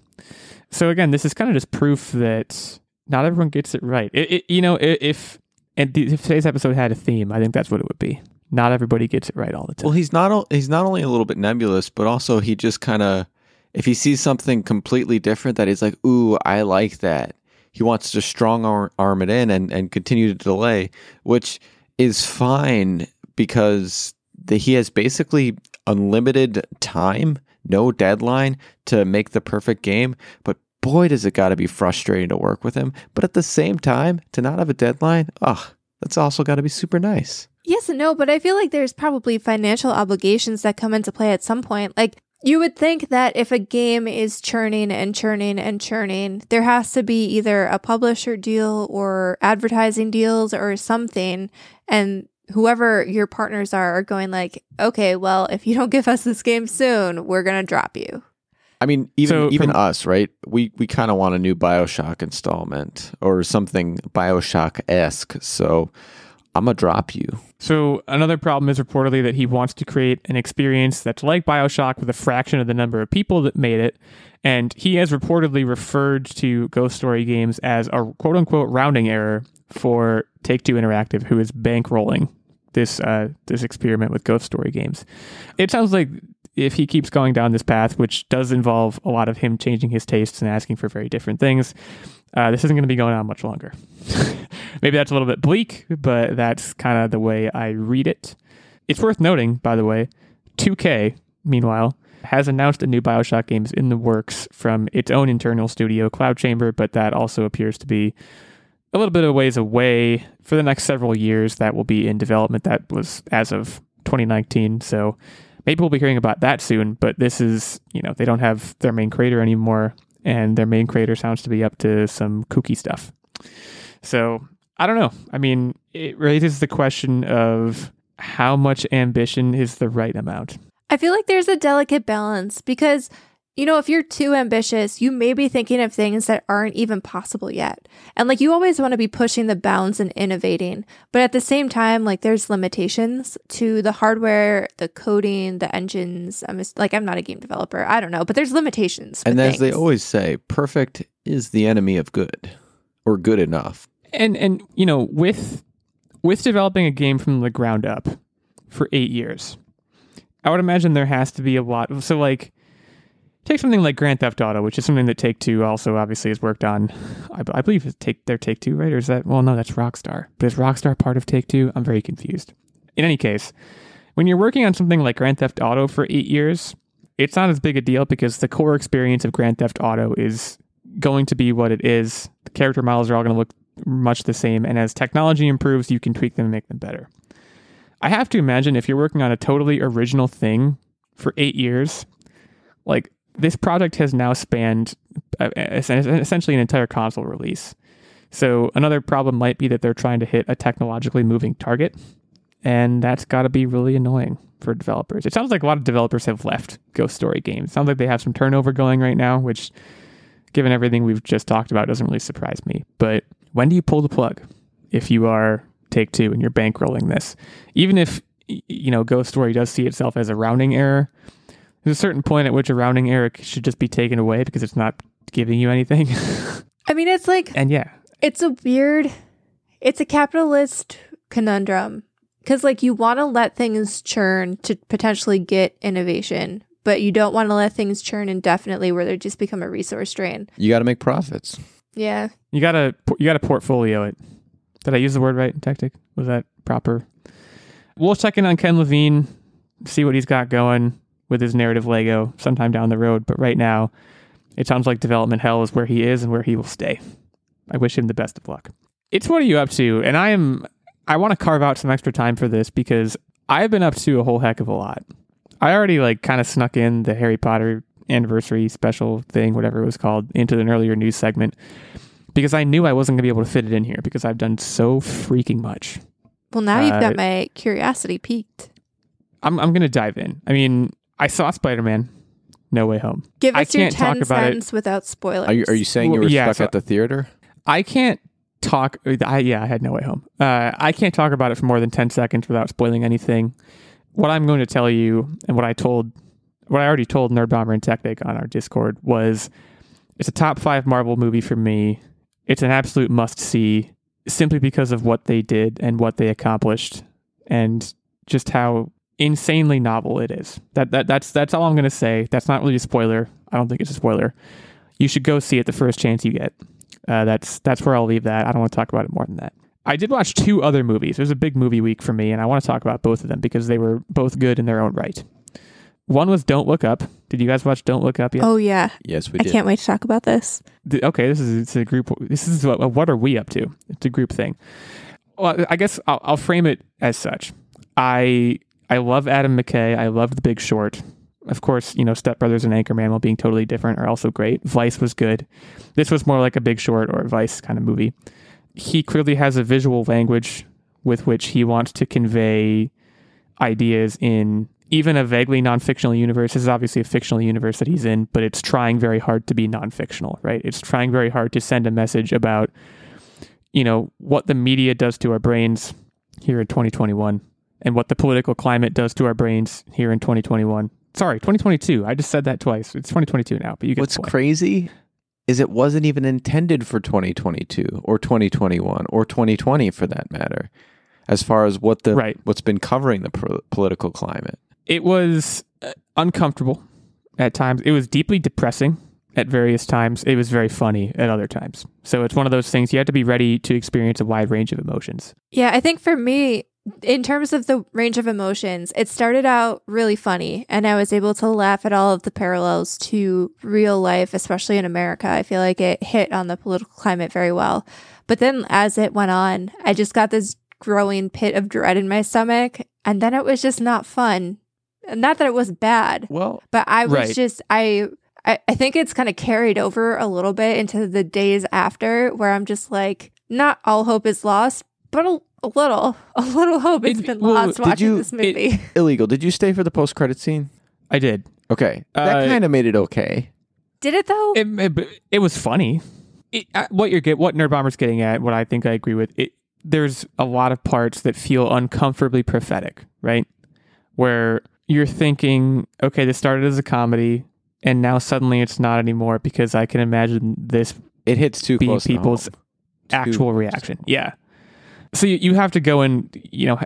Speaker 1: So again, this is kind of just proof that not everyone gets it right. It, it, you know, if and if today's episode had a theme, I think that's what it would be. Not everybody gets it right all the time.
Speaker 3: Well, he's not he's not only a little bit nebulous, but also he just kind of if he sees something completely different that he's like, "Ooh, I like that." He wants to strong arm it in and and continue to delay, which is fine because the, he has basically unlimited time, no deadline to make the perfect game, but boy, does it got to be frustrating to work with him. But at the same time, to not have a deadline, oh, that's also got to be super nice.
Speaker 2: Yes and no, but I feel like there's probably financial obligations that come into play at some point. Like, You would think that if a game is churning and churning and churning, there has to be either a publisher deal or advertising deals or something. And whoever your partners are are going like, okay, well, if you don't give us this game soon, we're going to drop you.
Speaker 3: I mean, even
Speaker 1: So
Speaker 3: even
Speaker 1: from-
Speaker 3: us, right? We we kind of want a new Bioshock installment or something Bioshock esque. So I'm gonna drop you.
Speaker 1: So another problem is reportedly that he wants to create an experience that's like BioShock with a fraction of the number of people that made it. And he has reportedly referred to Ghost Story games as a quote unquote rounding error for Take Two Interactive, who is bankrolling this uh, this experiment with Ghost Story games. It sounds like if he keeps going down this path, which does involve a lot of him changing his tastes and asking for very different things, uh, this isn't going to be going on much longer. Maybe that's a little bit bleak, but that's kind of the way I read it. It's worth noting, by the way, 2K, meanwhile, has announced a new Bioshock games in the works from its own internal studio, Cloud Chamber, but that also appears to be a little bit of ways away for the next several years. That will be in development. That was as of 2019. So maybe we'll be hearing about that soon. But this is, you know, they don't have their main creator anymore, and their main creator sounds to be up to some kooky stuff. So I don't know. I mean, it raises the question of how much ambition is the right amount.
Speaker 2: I feel like there's a delicate balance because, you know, if you're too ambitious, you may be thinking of things that aren't even possible yet. And like you always want to be pushing the bounds and innovating. But at the same time, like there's limitations to the hardware, the coding, the engines. I'm just, like, I'm not a game developer. I don't know, but there's limitations.
Speaker 3: And
Speaker 2: with
Speaker 3: as they always say, perfect is the enemy of good, or good enough.
Speaker 1: and and you know with with developing a game from the ground up for eight years i would imagine there has to be a lot Of, so like take something like grand theft auto which is something that take two also obviously has worked on. I, I believe it's take their take two right? Or is that well no that's rockstar. But is rockstar part of take two? I'm very confused. In any case when you're working on something like grand theft auto for eight years it's not as big a deal because the core experience of grand theft auto is going to be what it is. The character models are all going to look much the same. And as technology improves, you can tweak them and make them better. I have to imagine if you're working on a totally original thing for eight years, like this project has now spanned uh, essentially an entire console release. So another problem might be that they're trying to hit a technologically moving target, and that's got to be really annoying for developers. It sounds like a lot of developers have left Ghost Story games. sounds like they have some turnover going right now, which, given everything we've just talked about, doesn't really surprise me. But when do you pull the plug if you are take two and you're bankrolling this even if you know ghost story does see itself as a rounding error there's a certain point at which a rounding error should just be taken away because it's not giving you anything.
Speaker 2: I mean, it's like
Speaker 1: and yeah.
Speaker 2: it's a weird it's a capitalist conundrum. Because like you want to let things churn to potentially get innovation but you don't want to let things churn indefinitely where they just become a resource drain.
Speaker 3: You got to make profits.
Speaker 2: yeah.
Speaker 1: You gotta you gotta portfolio it. Did i use the word right tactic? Was that proper? We'll check in on ken levine see what he's got going with his narrative lego sometime down the road but right now it sounds like development hell is where he is and where he will stay. I wish him the best of luck. It's what are you up to? And i am i want to carve out some extra time for this because i've been up to a whole heck of a lot. I already like kind of snuck in the harry potter anniversary special thing whatever it was called into an earlier news segment because I knew I wasn't going to be able to fit it in here because I've done so freaking much.
Speaker 2: well now you've
Speaker 1: Uh,
Speaker 2: got my curiosity piqued
Speaker 1: I'm I'm going to dive in. I mean, I saw Spider-Man No Way Home.
Speaker 2: give
Speaker 1: I
Speaker 2: us your
Speaker 1: can't talk
Speaker 2: 10
Speaker 1: about it.
Speaker 2: cents without spoilers
Speaker 3: Are you are you saying you
Speaker 1: Well,
Speaker 3: were
Speaker 1: yeah,
Speaker 3: stuck
Speaker 1: so-
Speaker 3: at the theater?
Speaker 1: I can't talk I yeah, I had No Way Home. Uh, I can't talk about it for more than 10 seconds without spoiling anything. What I'm going to tell you and what I told what I already told Nerd Bomber and Tactic on our Discord was it's a top 5 Marvel movie for me. It's an absolute must see simply because of what they did and what they accomplished and just how insanely novel it is. That that that's that's all I'm going to say. That's not really a spoiler. I don't think it's a spoiler. You should go see it the first chance you get. Uh, that's that's where I'll leave that. I don't want to talk about it more than that. I did watch two other movies. It was a big movie week for me, and I want to talk about both of them because they were both good in their own right. One was Don't Look Up. Did you guys watch Don't Look Up yet?
Speaker 2: oh yeah
Speaker 3: Yes, we
Speaker 2: i
Speaker 3: did.
Speaker 2: can't wait to talk about this
Speaker 1: The- okay, this is it's a group. This is what, what are we up to? It's a group thing. Well, I guess I'll, I'll frame it as such. I I love Adam McKay. I love The Big Short. Of course, you know, Step Brothers and Anchorman, while being totally different, are also great. Vice was good. This was more like a Big Short or Vice kind of movie. He clearly has a visual language with which he wants to convey ideas in even a vaguely non-fictional universe. This is obviously a fictional universe that he's in, but it's trying very hard to be non-fictional, right? It's trying very hard to send a message about, you know, what the media does to our brains here in 2021 and what the political climate does to our brains here in 2021. Sorry, 2022. I just said that twice. It's 2022 now, but you get
Speaker 3: What's
Speaker 1: the point.
Speaker 3: crazy is it wasn't even intended for 2022 or 2021 or 2020 for that matter. As far as what the
Speaker 1: Right.
Speaker 3: what's been covering the pro- political climate.
Speaker 1: It was uh, uncomfortable at times. It was deeply depressing at various times. It was very funny at other times. So it's one of those things you have to be ready to experience a wide range of emotions.
Speaker 2: Yeah, I think for me, in terms of the range of emotions, it started out really funny, and I was able to laugh at all of the parallels to real life, especially in America. I feel like it hit on the political climate very well. But then as it went on, I just got this growing pit of dread in my stomach, and then it was just not fun. Not that it was bad,
Speaker 3: Well,
Speaker 2: but I was
Speaker 1: Right.
Speaker 2: just I, I I think it's kind of carried over a little bit into the days after where I'm just like not all hope is lost, but a, a little a little hope has
Speaker 1: It-
Speaker 2: been
Speaker 1: well,
Speaker 2: lost
Speaker 3: did
Speaker 2: watching
Speaker 3: you-
Speaker 2: this movie.
Speaker 3: illegal. Did you stay for the post credit scene?
Speaker 1: I did.
Speaker 3: Okay. That
Speaker 1: Uh,
Speaker 3: kind of made it okay.
Speaker 2: Did it though?
Speaker 1: It, it, it was funny. It, uh, what you're get, what Nerd Bomber's getting at, what I think I agree with. It there's a lot of parts that feel uncomfortably prophetic, right? Where you're thinking, okay, this started as a comedy, and now suddenly it's not anymore because I can imagine this
Speaker 3: It hits too
Speaker 1: being
Speaker 3: close to
Speaker 1: people's
Speaker 3: home.
Speaker 1: Actual
Speaker 3: close.
Speaker 1: reaction. Yeah. So you, you have to go and, you know,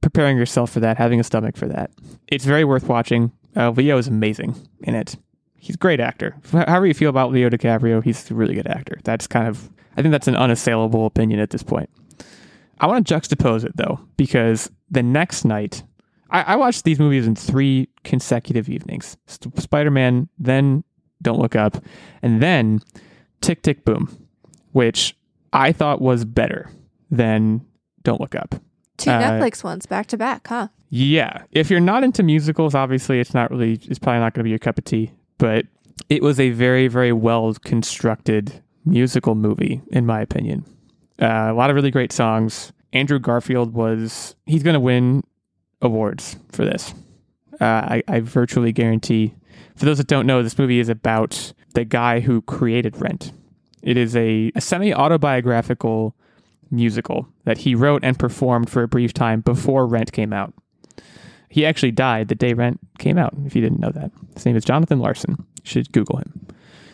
Speaker 1: preparing yourself for that, having a stomach for that. It's very worth watching. Uh, Leo is amazing in it. He's a great actor. However you feel about Leo DiCaprio, he's a really good actor. That's kind of, I think that's an unassailable opinion at this point. I want to juxtapose it though, because the next night, I, I watched these movies in three consecutive evenings Spider Man, then Don't Look Up, and then Tick Tick Boom, which I thought was better than Don't Look Up.
Speaker 2: Two
Speaker 1: uh,
Speaker 2: Netflix ones back to back, huh?
Speaker 1: Yeah. If you're not into musicals, obviously it's not really, it's probably not going to be your cup of tea, but it was a very, very well constructed musical movie, in my opinion. Uh, a lot of really great songs. Andrew Garfield was, he's going to win awards for this. Uh, I, I virtually guarantee. For those that don't know, this movie is about the guy who created Rent. It is a, a semi autobiographical musical that he wrote and performed for a brief time before Rent came out. He actually died the day Rent came out, if you didn't know that. His name is Jonathan Larson. You should Google him.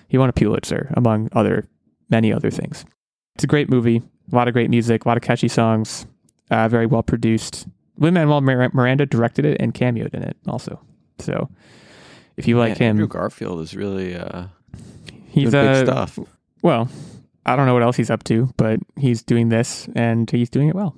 Speaker 1: He won a Pulitzer, among other many other things. It's a great movie, a lot of great music, a lot of catchy songs, uh, very well produced. Lin Manuel Miranda directed it and cameoed in it also. So if you like
Speaker 3: Man,
Speaker 1: him,
Speaker 3: Andrew Garfield is really uh,
Speaker 1: he's uh,
Speaker 3: big stuff.
Speaker 1: well, I don't know what else he's up to, but he's doing this and he's doing it well.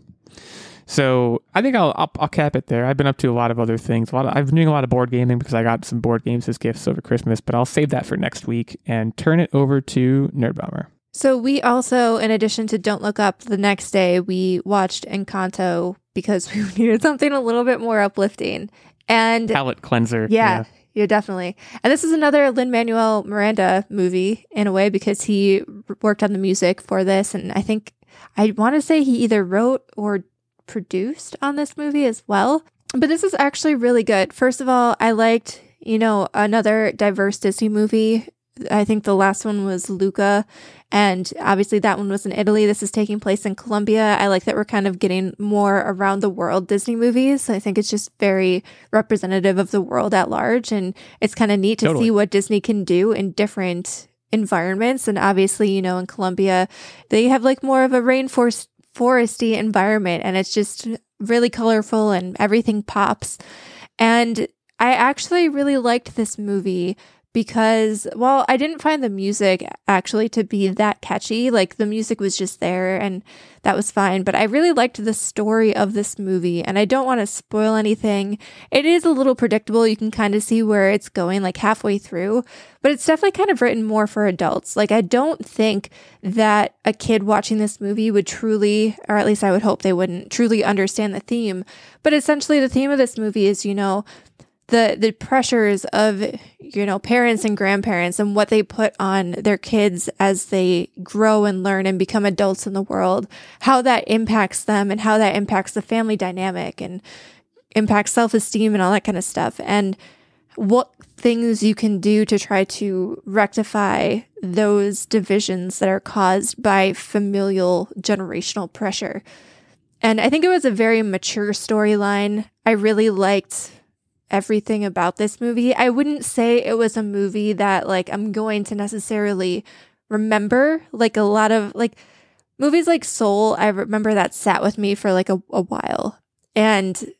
Speaker 1: So I think I'll, I'll I'll cap it there. I've been up to a lot of other things. A lot of, I've been doing a lot of board gaming because I got some board games as gifts over Christmas. But I'll save that for next week and turn it over to Nerd Bomber.
Speaker 2: So we also, in addition to Don't Look Up, the next day we watched Encanto because we needed something a little bit more uplifting. And
Speaker 1: Palate cleanser.
Speaker 2: Yeah, yeah, definitely. And this is another Lin Manuel Miranda movie in a way because he worked on the music for this, and I think I want to say he either wrote or produced on this movie as well. But this is actually really good. First of all, I liked you know another diverse Disney movie. I think the last one was Luca, and obviously that one was in Italy. This is taking place in Colombia. I like that we're kind of getting more around the world Disney movies. I think it's just very representative of the world at large, and it's kind of neat to
Speaker 1: Totally.
Speaker 2: see what Disney can do in different environments. And obviously, you know, in Colombia, they have like more of a rainforest foresty environment, and it's just really colorful and everything pops. And I actually really liked this movie because, well, I didn't find the music actually to be that catchy. Like the music was just there and that was fine. But I really liked the story of this movie and I don't want to spoil anything. It is a little predictable. You can kind of see where it's going like halfway through, but it's definitely kind of written more for adults. Like I don't think that a kid watching this movie would truly, or at least I would hope they wouldn't truly understand the theme. But essentially, the theme of this movie is, you know, the the pressures of you know parents and grandparents and what they put on their kids as they grow and learn and become adults in the world how that impacts them and how that impacts the family dynamic and impacts self-esteem and all that kind of stuff. And what things you can do to try to rectify those divisions that are caused by familial generational pressure. And i think it was a very mature storyline. I really liked everything about this movie. I wouldn't say it was a movie that like I'm going to necessarily remember like a lot of like movies like Soul, I remember that sat with me for like a, a while. And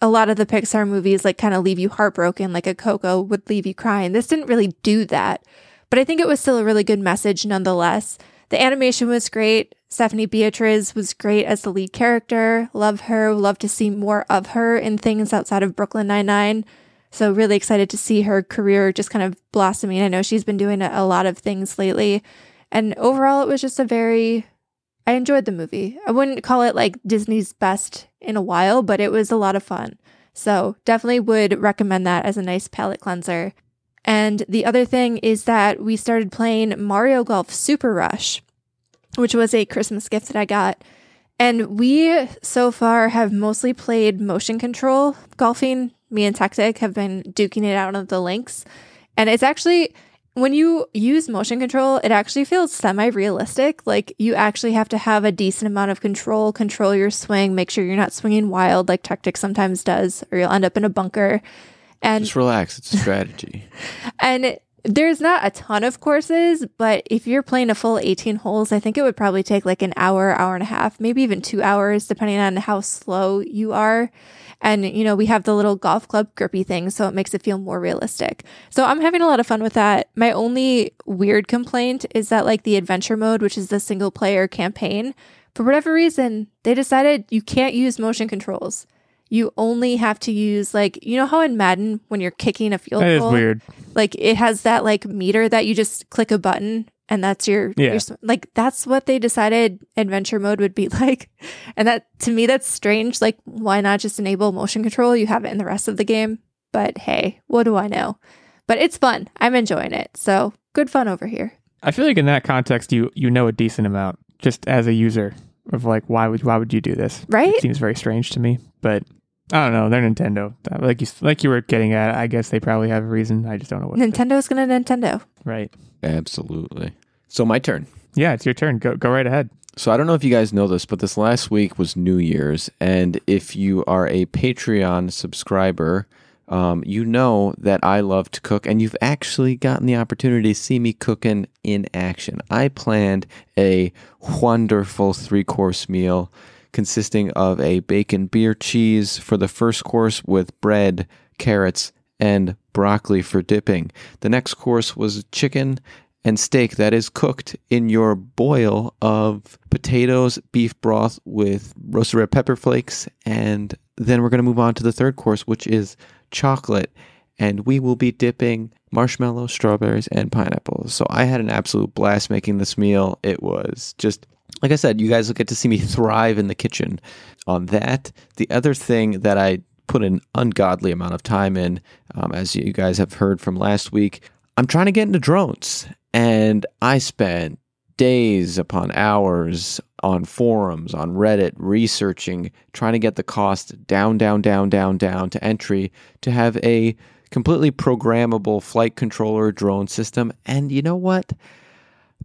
Speaker 2: a lot of the Pixar movies like kind of leave you heartbroken, like a Coco would leave you crying. This didn't really do that. But I think it was still a really good message nonetheless. The animation was great. Stephanie Beatriz was great as the lead character. Love her. Love to see more of her in things outside of Brooklyn Nine-Nine. So really excited to see her career just kind of blossoming. I know she's been doing a, lot of things lately. And overall, it was just a very, I enjoyed the movie. I wouldn't call it like Disney's best in a while, but it was a lot of fun. So definitely would recommend that as a nice palate cleanser. And the other thing is that we started playing Mario Golf Super Rush which was a Christmas gift that I got. And we so far have mostly played motion control golfing. Me and Tactic have been duking it out on the links. And it's actually, when you use motion control, it actually feels semi realistic. Like you actually have to have a decent amount of control, control your swing, make sure you're not swinging wild like Tactic sometimes does, or you'll end up in a bunker. And
Speaker 3: just relax. It's a strategy.
Speaker 2: and there's not a ton of courses, but if you're playing a full 18 holes, I think it would probably take like an hour, hour and a half, maybe even two hours, depending on how slow you are. And, you know, we have the little golf club grippy thing, so it makes it feel more realistic. So I'm having a lot of fun with that. My only weird complaint is that, like, the adventure mode, which is the single player campaign, for whatever reason, they decided you can't use motion controls you only have to use like you know how in Madden when you're kicking a field
Speaker 1: That is
Speaker 2: goal,
Speaker 1: weird.
Speaker 2: like it has that like meter that you just click a button and that's your,
Speaker 1: Yeah.
Speaker 2: your like that's what they decided adventure mode would be like. And that to me that's strange. Like why not just enable motion control? You have it in the rest of the game. But hey what do i know? But it's fun. I'm enjoying it. So good fun over here.
Speaker 1: I feel like in that context, you you know a decent amount just as a user of like why would why would you do this?
Speaker 2: right?
Speaker 1: It seems very strange to me, but I don't know. They're Nintendo. Like you like you were getting at. I guess they probably have a reason. I just don't know what.
Speaker 2: nintendo's gonna nintendo
Speaker 1: Right.
Speaker 3: Absolutely. So my turn.
Speaker 1: Yeah, it's your turn. Go go right ahead.
Speaker 3: So I don't know if you guys know this, but this last week was New Year's, and if you are a Patreon subscriber, um, you know that I love to cook, and you've actually gotten the opportunity to see me cooking in action. I planned a wonderful three-course meal consisting of a bacon beer cheese for the first course with bread, carrots, and broccoli for dipping. The next course was chicken and steak that is cooked in your boil of potatoes, beef broth with roasted red pepper flakes, and then we're going to move on to the third course, which is chocolate, and we will be dipping marshmallows, strawberries, and pineapples. So I had an absolute blast making this meal. It was just like I said, you guys will get to see me thrive in the kitchen on that. The other thing that I put an ungodly amount of time in, um, as you guys have heard from last week, I'm trying to get into drones. And I spent days upon hours on forums, on Reddit, researching, trying to get the cost down, down, down, down, down to entry to have a completely programmable flight controller drone system. And you know what?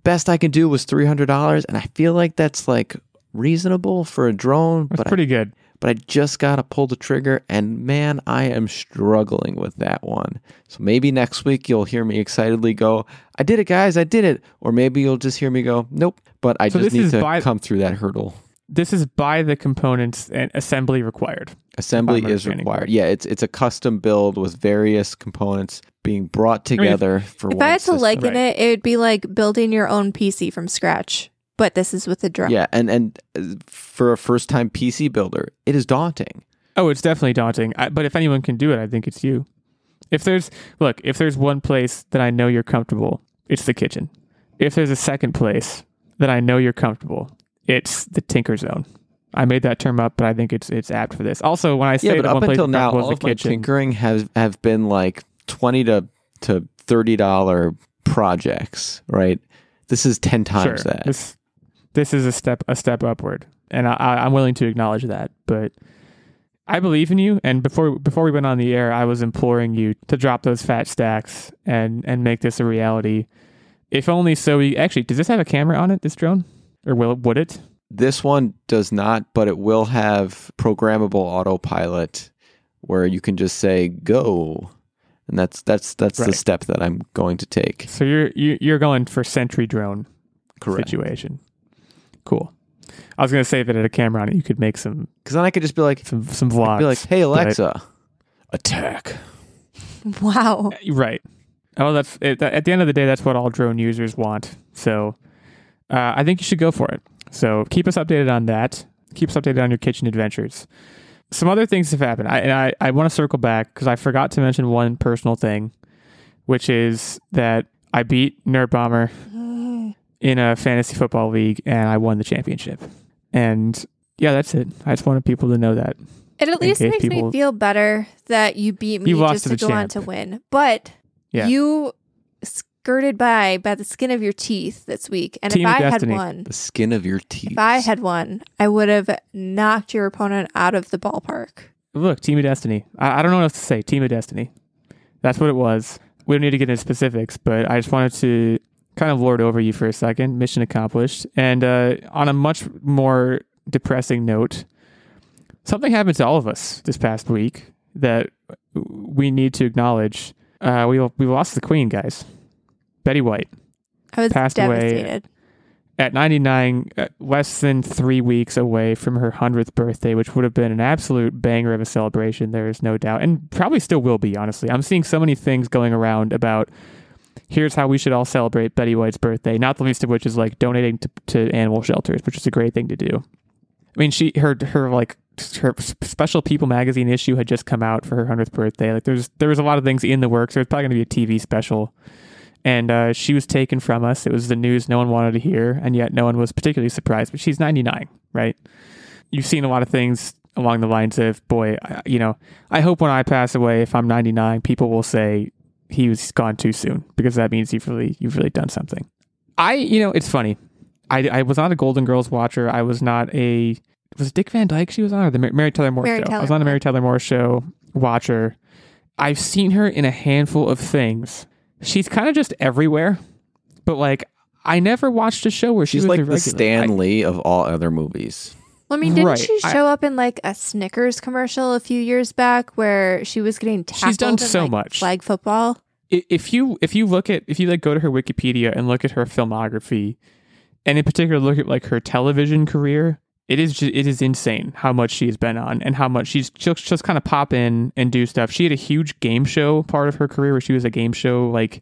Speaker 3: Best I could do was $300. And I feel like that's like reasonable for a drone,
Speaker 1: That's
Speaker 3: but I
Speaker 1: pretty good.
Speaker 3: but I just got to pull the trigger, and man, I am struggling with that one. So maybe next week you'll hear me excitedly go, I did it, guys, I did it. Or maybe you'll just hear me go, nope, but I
Speaker 1: So
Speaker 3: just need to
Speaker 1: by-
Speaker 3: come through that hurdle.
Speaker 1: This is by the components and assembly required.
Speaker 3: Assembly is required. Yeah, it's it's a custom build with various components being brought
Speaker 1: mean, if-
Speaker 3: together for
Speaker 2: if
Speaker 3: one
Speaker 2: i had to
Speaker 3: system.
Speaker 2: liken
Speaker 1: right.
Speaker 2: it it would be like building your own pc from scratch but this is with a drone
Speaker 3: Yeah, and and uh, for a first time PC builder, it is daunting.
Speaker 1: Oh, it's definitely daunting. I, but if anyone can do it, I think it's you. If there's look, if there's one place that I know you're comfortable, it's the kitchen. If there's a second place that I know you're comfortable, it's the Tinker Zone. I made that term up, but I think it's it's apt for this. Also, when I say
Speaker 3: Yeah, but up
Speaker 1: one
Speaker 3: until
Speaker 1: to
Speaker 3: now,
Speaker 1: talk was
Speaker 3: all
Speaker 1: the
Speaker 3: of my
Speaker 1: kitchen,
Speaker 3: tinkering has have been like twenty to to thirty dollar projects, right? This is ten times
Speaker 1: sure,
Speaker 3: that.
Speaker 1: this this is a step a step upward, and I, I, I'm willing to acknowledge that. But I believe in you. And before before we went on the air, I was imploring you to drop those fat stacks and and make this a reality. If only so we actually does this have a camera on it? This drone, or will would it?
Speaker 3: This one does not, but it will have programmable autopilot where you can just say go. And that's that's that's the step that I'm going to take.
Speaker 1: So you're you- you're going for Sentry drone
Speaker 3: Correct.
Speaker 1: situation. Cool. I was gonna say that at a camera on it, you could make some
Speaker 3: Because then I could just be like,
Speaker 1: some some vlogs.
Speaker 3: be like, hey Alexa, attack.
Speaker 2: Wow.
Speaker 1: Right. Oh, that's it, at the end of the day, that's what all drone users want. So, uh, I think you should go for it. So keep us updated on that. Keep us updated on your kitchen adventures. Some other things have happened. I and I, I want to circle back because I forgot to mention one personal thing, which is that I beat Nerd Bomber in a fantasy football league and I won the championship. And yeah, that's it. I just wanted people to know that.
Speaker 2: It at least makes
Speaker 1: people-
Speaker 2: me feel better that you beat me
Speaker 1: You
Speaker 2: just
Speaker 1: to
Speaker 2: to, go on to win. But
Speaker 1: Yeah.
Speaker 2: you skirted by by the skin of your teeth this week. And
Speaker 1: Team
Speaker 2: if I
Speaker 1: Destiny.
Speaker 2: had won,
Speaker 3: The skin of your teeth.
Speaker 2: if I had won, I would have knocked your opponent out of the ballpark.
Speaker 1: Look, Team of Destiny. I, I don't know what else to say. Team of Destiny. That's what it was. We don't need to get into specifics, but I just wanted to kind of lord over you for a second. Mission accomplished. And uh, on a much more depressing note, something happened to all of us this past week that we need to acknowledge. Uh, we we lost the queen, guys. Betty White
Speaker 2: I was
Speaker 1: Passed away. at 99, uh, less than three weeks away from her 100th birthday, which would have been an absolute banger of a celebration, there is no doubt. And probably still will be, honestly. I'm seeing so many things going around about here's how we should all celebrate Betty White's birthday, not the least of which is like donating to, to animal shelters, which is a great thing to do. I mean, she, her, her, like, her special People magazine issue had just come out for her 100th birthday. Like, there's, there was a lot of things in the works. There's probably going to be a TV special and uh, she was taken from us. It was the news no one wanted to hear, and yet no one was particularly surprised. But she's 99, right? You've seen a lot of things along the lines of, boy, I, you know, I hope when I pass away, if I'm 99, people will say he was gone too soon because that means you've really, you've really done something. I, you know, it's funny. I, I was not a Golden Girls watcher. I was not a was it Dick Van Dyke she was on or the Mar- Mary Tyler Moore
Speaker 2: Mary
Speaker 1: show. I was on a
Speaker 2: Moore.
Speaker 1: Mary Tyler Moore show watcher. I've seen her in a handful of things. She's kind of just everywhere, but like I never watched a show where she
Speaker 3: She's
Speaker 1: was
Speaker 3: like the
Speaker 1: regular.
Speaker 3: Stan
Speaker 1: I-
Speaker 3: Lee of all other movies.
Speaker 2: Well, I mean, didn't
Speaker 1: Right.
Speaker 2: she
Speaker 1: I-
Speaker 2: show up in like a Snickers commercial a few years back where she was getting tackled
Speaker 1: She's done
Speaker 2: in,
Speaker 1: so
Speaker 2: like,
Speaker 1: much.
Speaker 2: flag football?
Speaker 1: if you if you look at if you like go to her Wikipedia and look at her filmography, and in particular look at like her television career, it is ju- it is insane how much she's been on and how much she's she'll just kind of pop in and do stuff. She had a huge game show part of her career where she was a game show like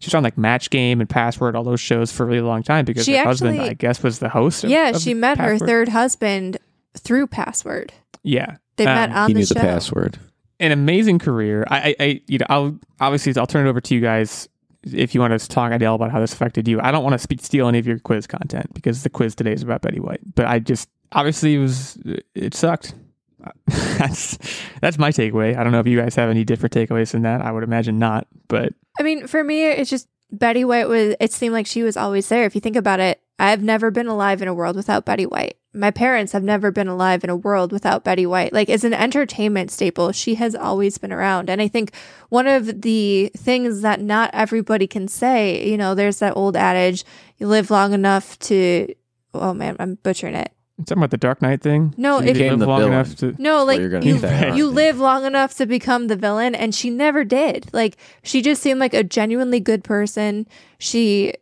Speaker 1: she's on like Match Game and Password, all those shows for a really long time because
Speaker 2: She
Speaker 1: her husband, I guess, was the host. Of,
Speaker 2: yeah,
Speaker 1: of
Speaker 2: she met her third husband through Password.
Speaker 1: Yeah,
Speaker 2: They
Speaker 1: Um,
Speaker 2: met on
Speaker 3: he
Speaker 2: the
Speaker 3: knew
Speaker 2: show.
Speaker 3: the password.
Speaker 1: an amazing career. I, I, I, you know, I'll obviously I'll turn it over to you guys if you want to talk Adele about how this affected you. I don't want to speak, steal any of your quiz content because the quiz today is about Betty White. But I just obviously it was it sucked. that's that's my takeaway. I don't know if you guys have any different takeaways than that. I would imagine not. But
Speaker 2: I mean, for me, it's just Betty White was, it seemed like she was always there. If you think about it, I've never been alive in a world without Betty White. My parents have never been alive in a world without Betty White. Like, as an entertainment staple, she has always been around. And I think one of the things that not everybody can say, you know, there's that old adage, you live long enough to, oh man, I'm butchering it.
Speaker 1: Talking about the Dark Knight thing.
Speaker 2: No,
Speaker 1: She
Speaker 2: if-
Speaker 3: you live
Speaker 1: long
Speaker 3: villain.
Speaker 1: enough to.
Speaker 2: No, like
Speaker 3: you're
Speaker 2: you, you
Speaker 3: you?
Speaker 2: live long enough to become the villain, and she never did. Like she just seemed like a genuinely good person. She,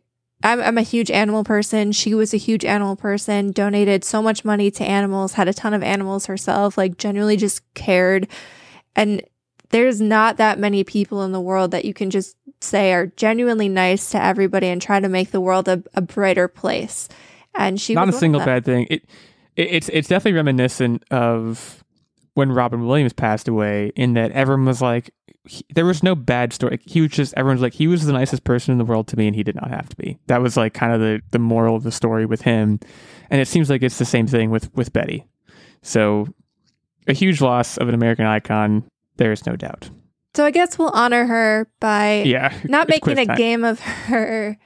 Speaker 2: I'm, I'm a huge animal person. She was a huge animal person. Donated so much money to animals. Had a ton of animals herself. Like genuinely just cared. And there's not that many people in the world that you can just say are genuinely nice to everybody and try to make the world a, a brighter place. And she
Speaker 1: not
Speaker 2: was
Speaker 1: a single bad thing. It, it it's it's definitely reminiscent of when Robin Williams passed away. In that everyone was like, he- there was no bad story. He was just everyone's like he was the nicest person in the world to me, and he did not have to be. That was like kind of the the moral of the story with him. And it seems like it's the same thing with with Betty. So, a huge loss of an American icon. There is no doubt.
Speaker 2: So I guess we'll honor her by
Speaker 1: Yeah,
Speaker 2: not making a
Speaker 1: time.
Speaker 2: game of her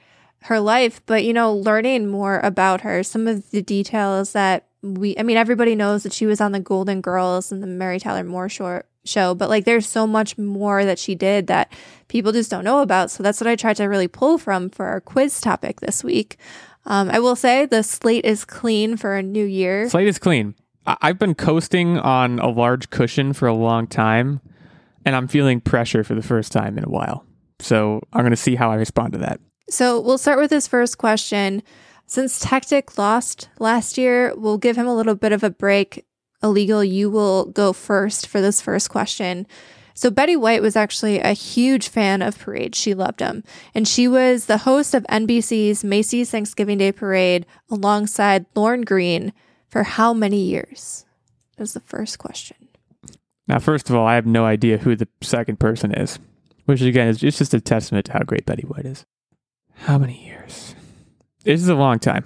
Speaker 2: her life, but you know, learning more about her. Some of the details that we I mean, everybody knows that she was on the Golden Girls and the Mary Tyler Moore short show, but like there's so much more that she did that people just don't know about. So that's what I tried to really pull from for our quiz topic this week. Um, I will say the slate is clean for a new year.
Speaker 1: Slate is clean. I- I've been coasting on a large cushion for a long time, and I'm feeling pressure for the first time in a while. So I'm going to see how I respond to that.
Speaker 2: So we'll start with this first question. Since Tactic lost last year, we'll give him a little bit of a break. Illegal, you will go first for this first question. So Betty White was actually a huge fan of Parade. She loved him. And she was the host of NBC's Macy's Thanksgiving Day Parade alongside Lorne Greene for how many years? Is the first question.
Speaker 1: Now, first of all, I have no idea who the second person is, which again is just a testament to how great Betty White is. How many years? This is a long time.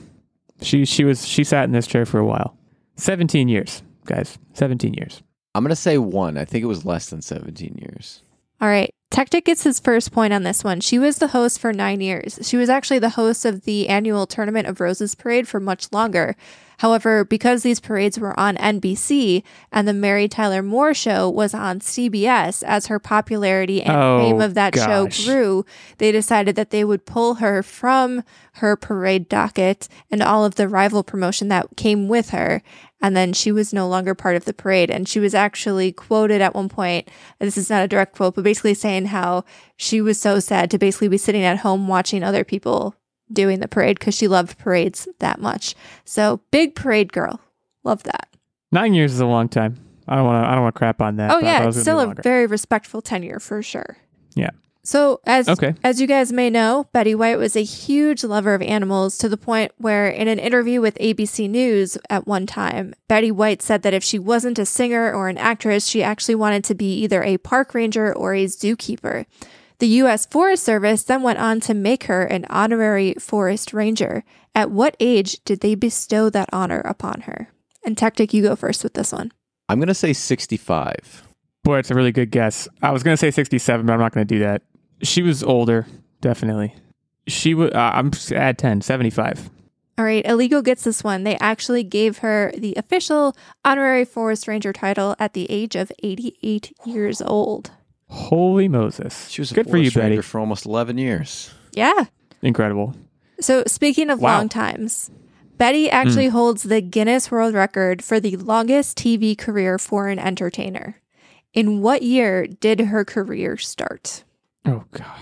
Speaker 1: She she was she sat in this chair for a while. Seventeen years, guys. Seventeen years.
Speaker 3: I'm gonna say one. I think it was less than 17 years.
Speaker 2: All right. Tactic gets his first point on this one. She was the host for nine years. She was actually the host of the annual Tournament of Roses parade for much longer. However, because these parades were on NBC and the Mary Tyler Moore show was on CBS, as her popularity and
Speaker 1: Oh,
Speaker 2: fame of that show grew, they decided that they would pull her from her parade docket and all of the rival promotion that came with her. And then she was no longer part of the parade. And she was actually quoted at one point. This is not a direct quote, but basically saying how she was so sad to basically be sitting at home watching other people doing the parade because she loved parades that much. So big parade girl. Love that.
Speaker 1: Nine years is a long time. I don't want to. I don't want to crap on that.
Speaker 2: Oh yeah, it's still a very respectful tenure for sure.
Speaker 1: Yeah.
Speaker 2: So as
Speaker 1: Okay.
Speaker 2: as you guys may know, Betty White was a huge lover of animals to the point where in an interview with ABC News at one time, Betty White said that if she wasn't a singer or an actress, she actually wanted to be either a park ranger or a zookeeper. The US Forest Service then went on to make her an honorary forest ranger. At what age did they bestow that honor upon her? And Tactic, you go first with this one.
Speaker 3: I'm gonna say 65.
Speaker 1: Boy, it's a really good guess. I was going to say 67, but I'm not going to do that. She was older, definitely. She would. Uh, I'm just add 10, 75.
Speaker 2: All right, Illegal gets this one. They actually gave her the official honorary forest ranger title at the age of 88 years old.
Speaker 1: Holy Moses!
Speaker 3: She was a
Speaker 1: good for you, Betty.
Speaker 3: for almost 11 years.
Speaker 2: Yeah.
Speaker 1: Incredible.
Speaker 2: So, speaking of
Speaker 1: Wow.
Speaker 2: long times, Betty actually mm. holds the Guinness World Record for the longest TV career for an entertainer. In what year did her career start?
Speaker 1: Oh God.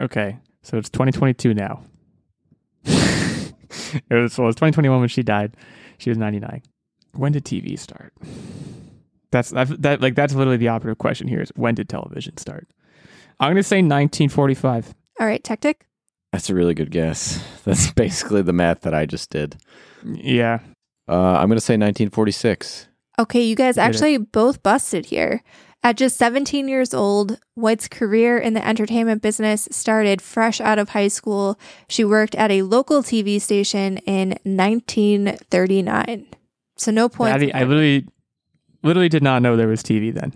Speaker 1: Okay, so it's 2022 now. it was well, it was 2021 when she died. She was 99. When did TV start? That's that, that like that's literally the operative question here is when did television start? I'm gonna say 1945.
Speaker 2: All right, Tactic.
Speaker 3: That's a really good guess. That's basically the math that I just did.
Speaker 1: Yeah.
Speaker 3: Uh, I'm gonna say 1946.
Speaker 2: Okay, you guys actually both busted here. At just 17 years old, White's career in the entertainment business started fresh out of high school. She worked at a local TV station in 1939. So no points.
Speaker 1: I, I literally, literally did not know there was TV then.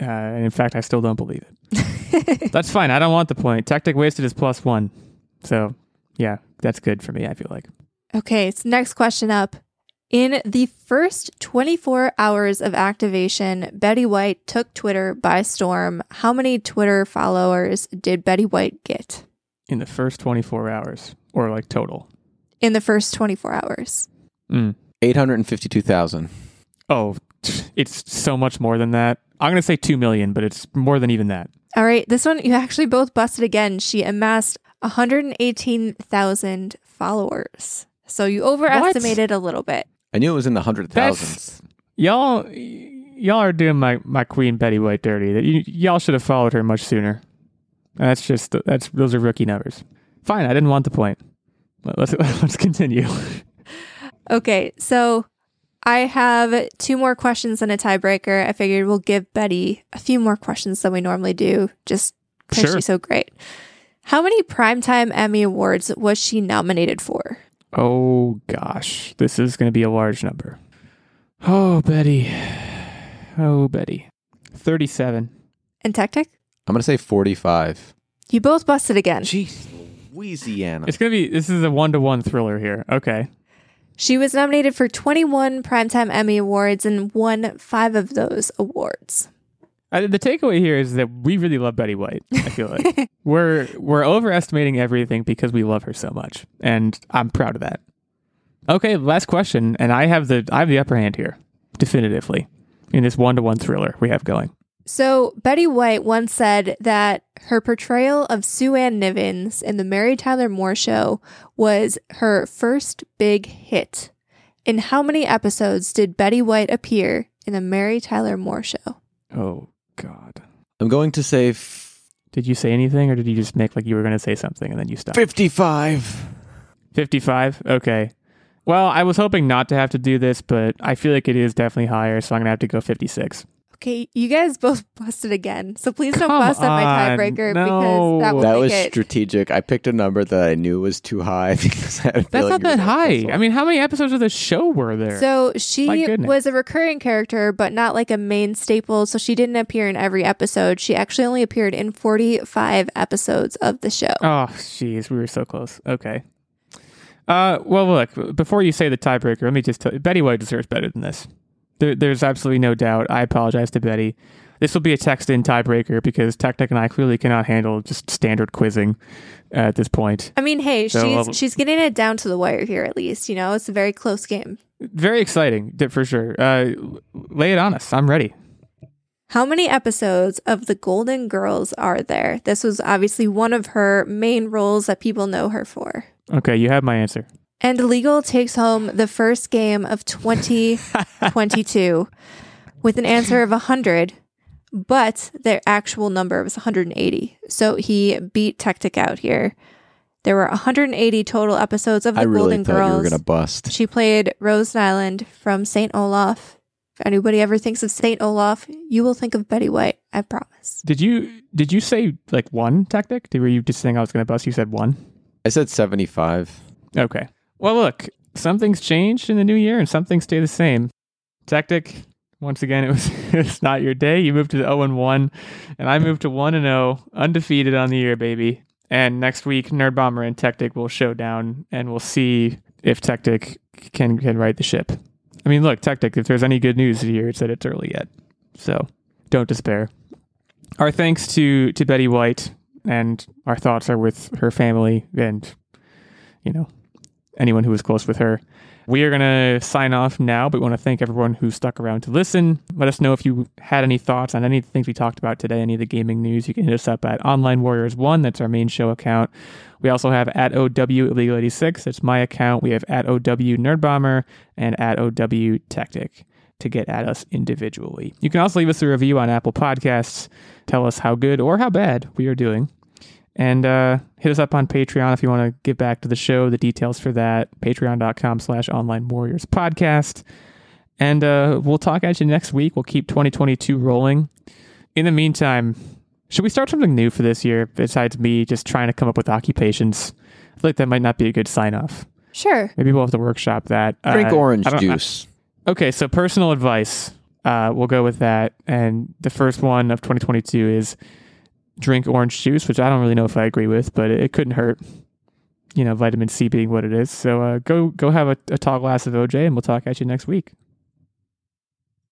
Speaker 1: Uh, and in fact, I still don't believe it. that's fine. I don't want the point. Tactic wasted is plus one. So, yeah, that's good for me, I feel like.
Speaker 2: Okay, so next question up. In the first 24 hours of activation, Betty White took Twitter by storm. How many Twitter followers did Betty White get
Speaker 1: In the first 24 hours, or like total.
Speaker 2: in the first 24 hours?
Speaker 1: Mm.
Speaker 3: 852,000.
Speaker 1: Oh, it's so much more than that. I'm going to say 2 million, but it's more than even that.
Speaker 2: All right, this one you actually both busted again. She amassed 118,000 followers. So you overestimated a little bit.
Speaker 3: I knew it was in the hundred thousands.
Speaker 1: Y'all, y'all are doing my, my Queen Betty White dirty. That you, y'all should have followed her much sooner. That's just that's those are rookie numbers. Fine, I didn't want the point. Let's let's continue.
Speaker 2: Okay, so I have two more questions and a tiebreaker. I figured we'll give Betty a few more questions than we normally do, just because
Speaker 1: Sure.
Speaker 2: she's so great. How many Primetime Emmy Awards was she nominated for?
Speaker 1: Oh gosh, this is going to be a large number. Oh, Betty. Oh, Betty. 37.
Speaker 2: And Tactic?
Speaker 3: I'm gonna say 45.
Speaker 2: You both busted again.
Speaker 3: Jeez, Louisiana.
Speaker 1: It's going to be, this is a one to one thriller here. Okay.
Speaker 2: She was nominated for 21 Primetime Emmy Awards and won five of those awards.
Speaker 1: Uh, the takeaway here is that we really love Betty White. I feel like we're we're overestimating everything because we love her so much, and I'm proud of that. Okay, last question, and I have the I have the upper hand here, definitively, in this one to one thriller we have going.
Speaker 2: So, Betty White once said that her portrayal of Sue Ann Nivens in The Mary Tyler Moore Show was her first big hit. In how many episodes did Betty White appear in The Mary Tyler Moore Show?
Speaker 1: Oh God,
Speaker 3: I'm going to say f-
Speaker 1: did you say anything, or did you just make like you were going to say something and then you stopped?
Speaker 3: 55.
Speaker 1: Fifty-five. Okay. Well, I was hoping not to have to do this, but I feel like it is definitely higher, so I'm gonna have to go fifty-six.
Speaker 2: Okay, you guys both busted again. So please don't
Speaker 1: Come
Speaker 2: bust at my tiebreaker
Speaker 1: no.
Speaker 2: because that will
Speaker 3: That
Speaker 2: make
Speaker 3: was
Speaker 2: it.
Speaker 3: strategic. I picked a number that I knew was too high because I had a
Speaker 1: That's not that high.
Speaker 3: guess
Speaker 1: I mean, how many episodes of the show were there?
Speaker 2: So she was a recurring character, but not like a main staple. So she didn't appear in every episode. She actually only appeared in 45 episodes of the show.
Speaker 1: Oh, jeez, we were so close. Okay. Uh, well, look. Before you say the tiebreaker, let me just tell you, Betty White deserves better than this. There, there's absolutely no doubt. I apologize to Betty. This will be a text-in tiebreaker because Tactic and I clearly cannot handle just standard quizzing at this point.
Speaker 2: I mean, hey,
Speaker 1: So,
Speaker 2: she's
Speaker 1: uh,
Speaker 2: she's getting it down to the wire here. At least you know it's a very close game.
Speaker 1: Very exciting, for sure. Uh, lay it on us. I'm ready.
Speaker 2: How many episodes of The Golden Girls are there? This was obviously one of her main roles that people know her for.
Speaker 1: Okay, you have my answer.
Speaker 2: Illegal takes home the first game of 2022 with an answer of 100, but their actual number was 180. So he beat Tactic out here. There were 180 total episodes of The
Speaker 3: I really
Speaker 2: Golden
Speaker 3: thought you were going to bust.
Speaker 2: She played Rose Nylund from St. Olaf. If anybody ever thinks of St. Olaf, you will think of Betty White, I promise.
Speaker 1: Did you did you say like one tactic? Did, were you just saying I was going to bust? You said one.
Speaker 3: I said 75.
Speaker 1: Okay. Well, look, something's changed in the new year and some things stay the same. Tactic, once again, it was it's not your day. You moved to 0 and 1, and I moved to 1 and 0, undefeated on the year, baby. And next week, Nerd Bomber and Tactic will show down, and we'll see if Tactic can can right the ship. I mean, look, Tactic, if there's any good news here, it's that it's early yet. So don't despair. Our thanks to to Betty White, and our thoughts are with her family and you know anyone who was close with her. We are going to sign off now, but we want to thank everyone who stuck around to listen. Let us know if you had any thoughts on any of the things we talked about today, any of the gaming news. You can hit us up at Online Warriors One. That's our main show account. We also have at OW Illegal 86. That's my account. We have at OW Nerd Bomber and at OW Tactic to get at us individually. You can also leave us a review on Apple Podcasts. Tell us how good or how bad we are doing. And uh, hit us up on Patreon if you want to give back to the show. The details for that, patreon.com slash online warriors podcast. And uh, we'll talk at you next week. We'll keep 2022 rolling. In the meantime, should we start something new for this year besides me just trying to come up with occupations? I feel like that might not be a good sign off.
Speaker 2: Sure.
Speaker 1: Maybe we'll have to workshop that.
Speaker 3: Drink
Speaker 1: Uh,
Speaker 3: orange
Speaker 1: I
Speaker 3: juice.
Speaker 1: Okay, so personal advice. Uh, we'll go with that. And the first one of 2022 is drink orange juice, which I don't really know if I agree with, but it, it couldn't hurt. You know, vitamin C being what it is. So uh, go go have a, a tall glass of OJ, and we'll talk at you next week.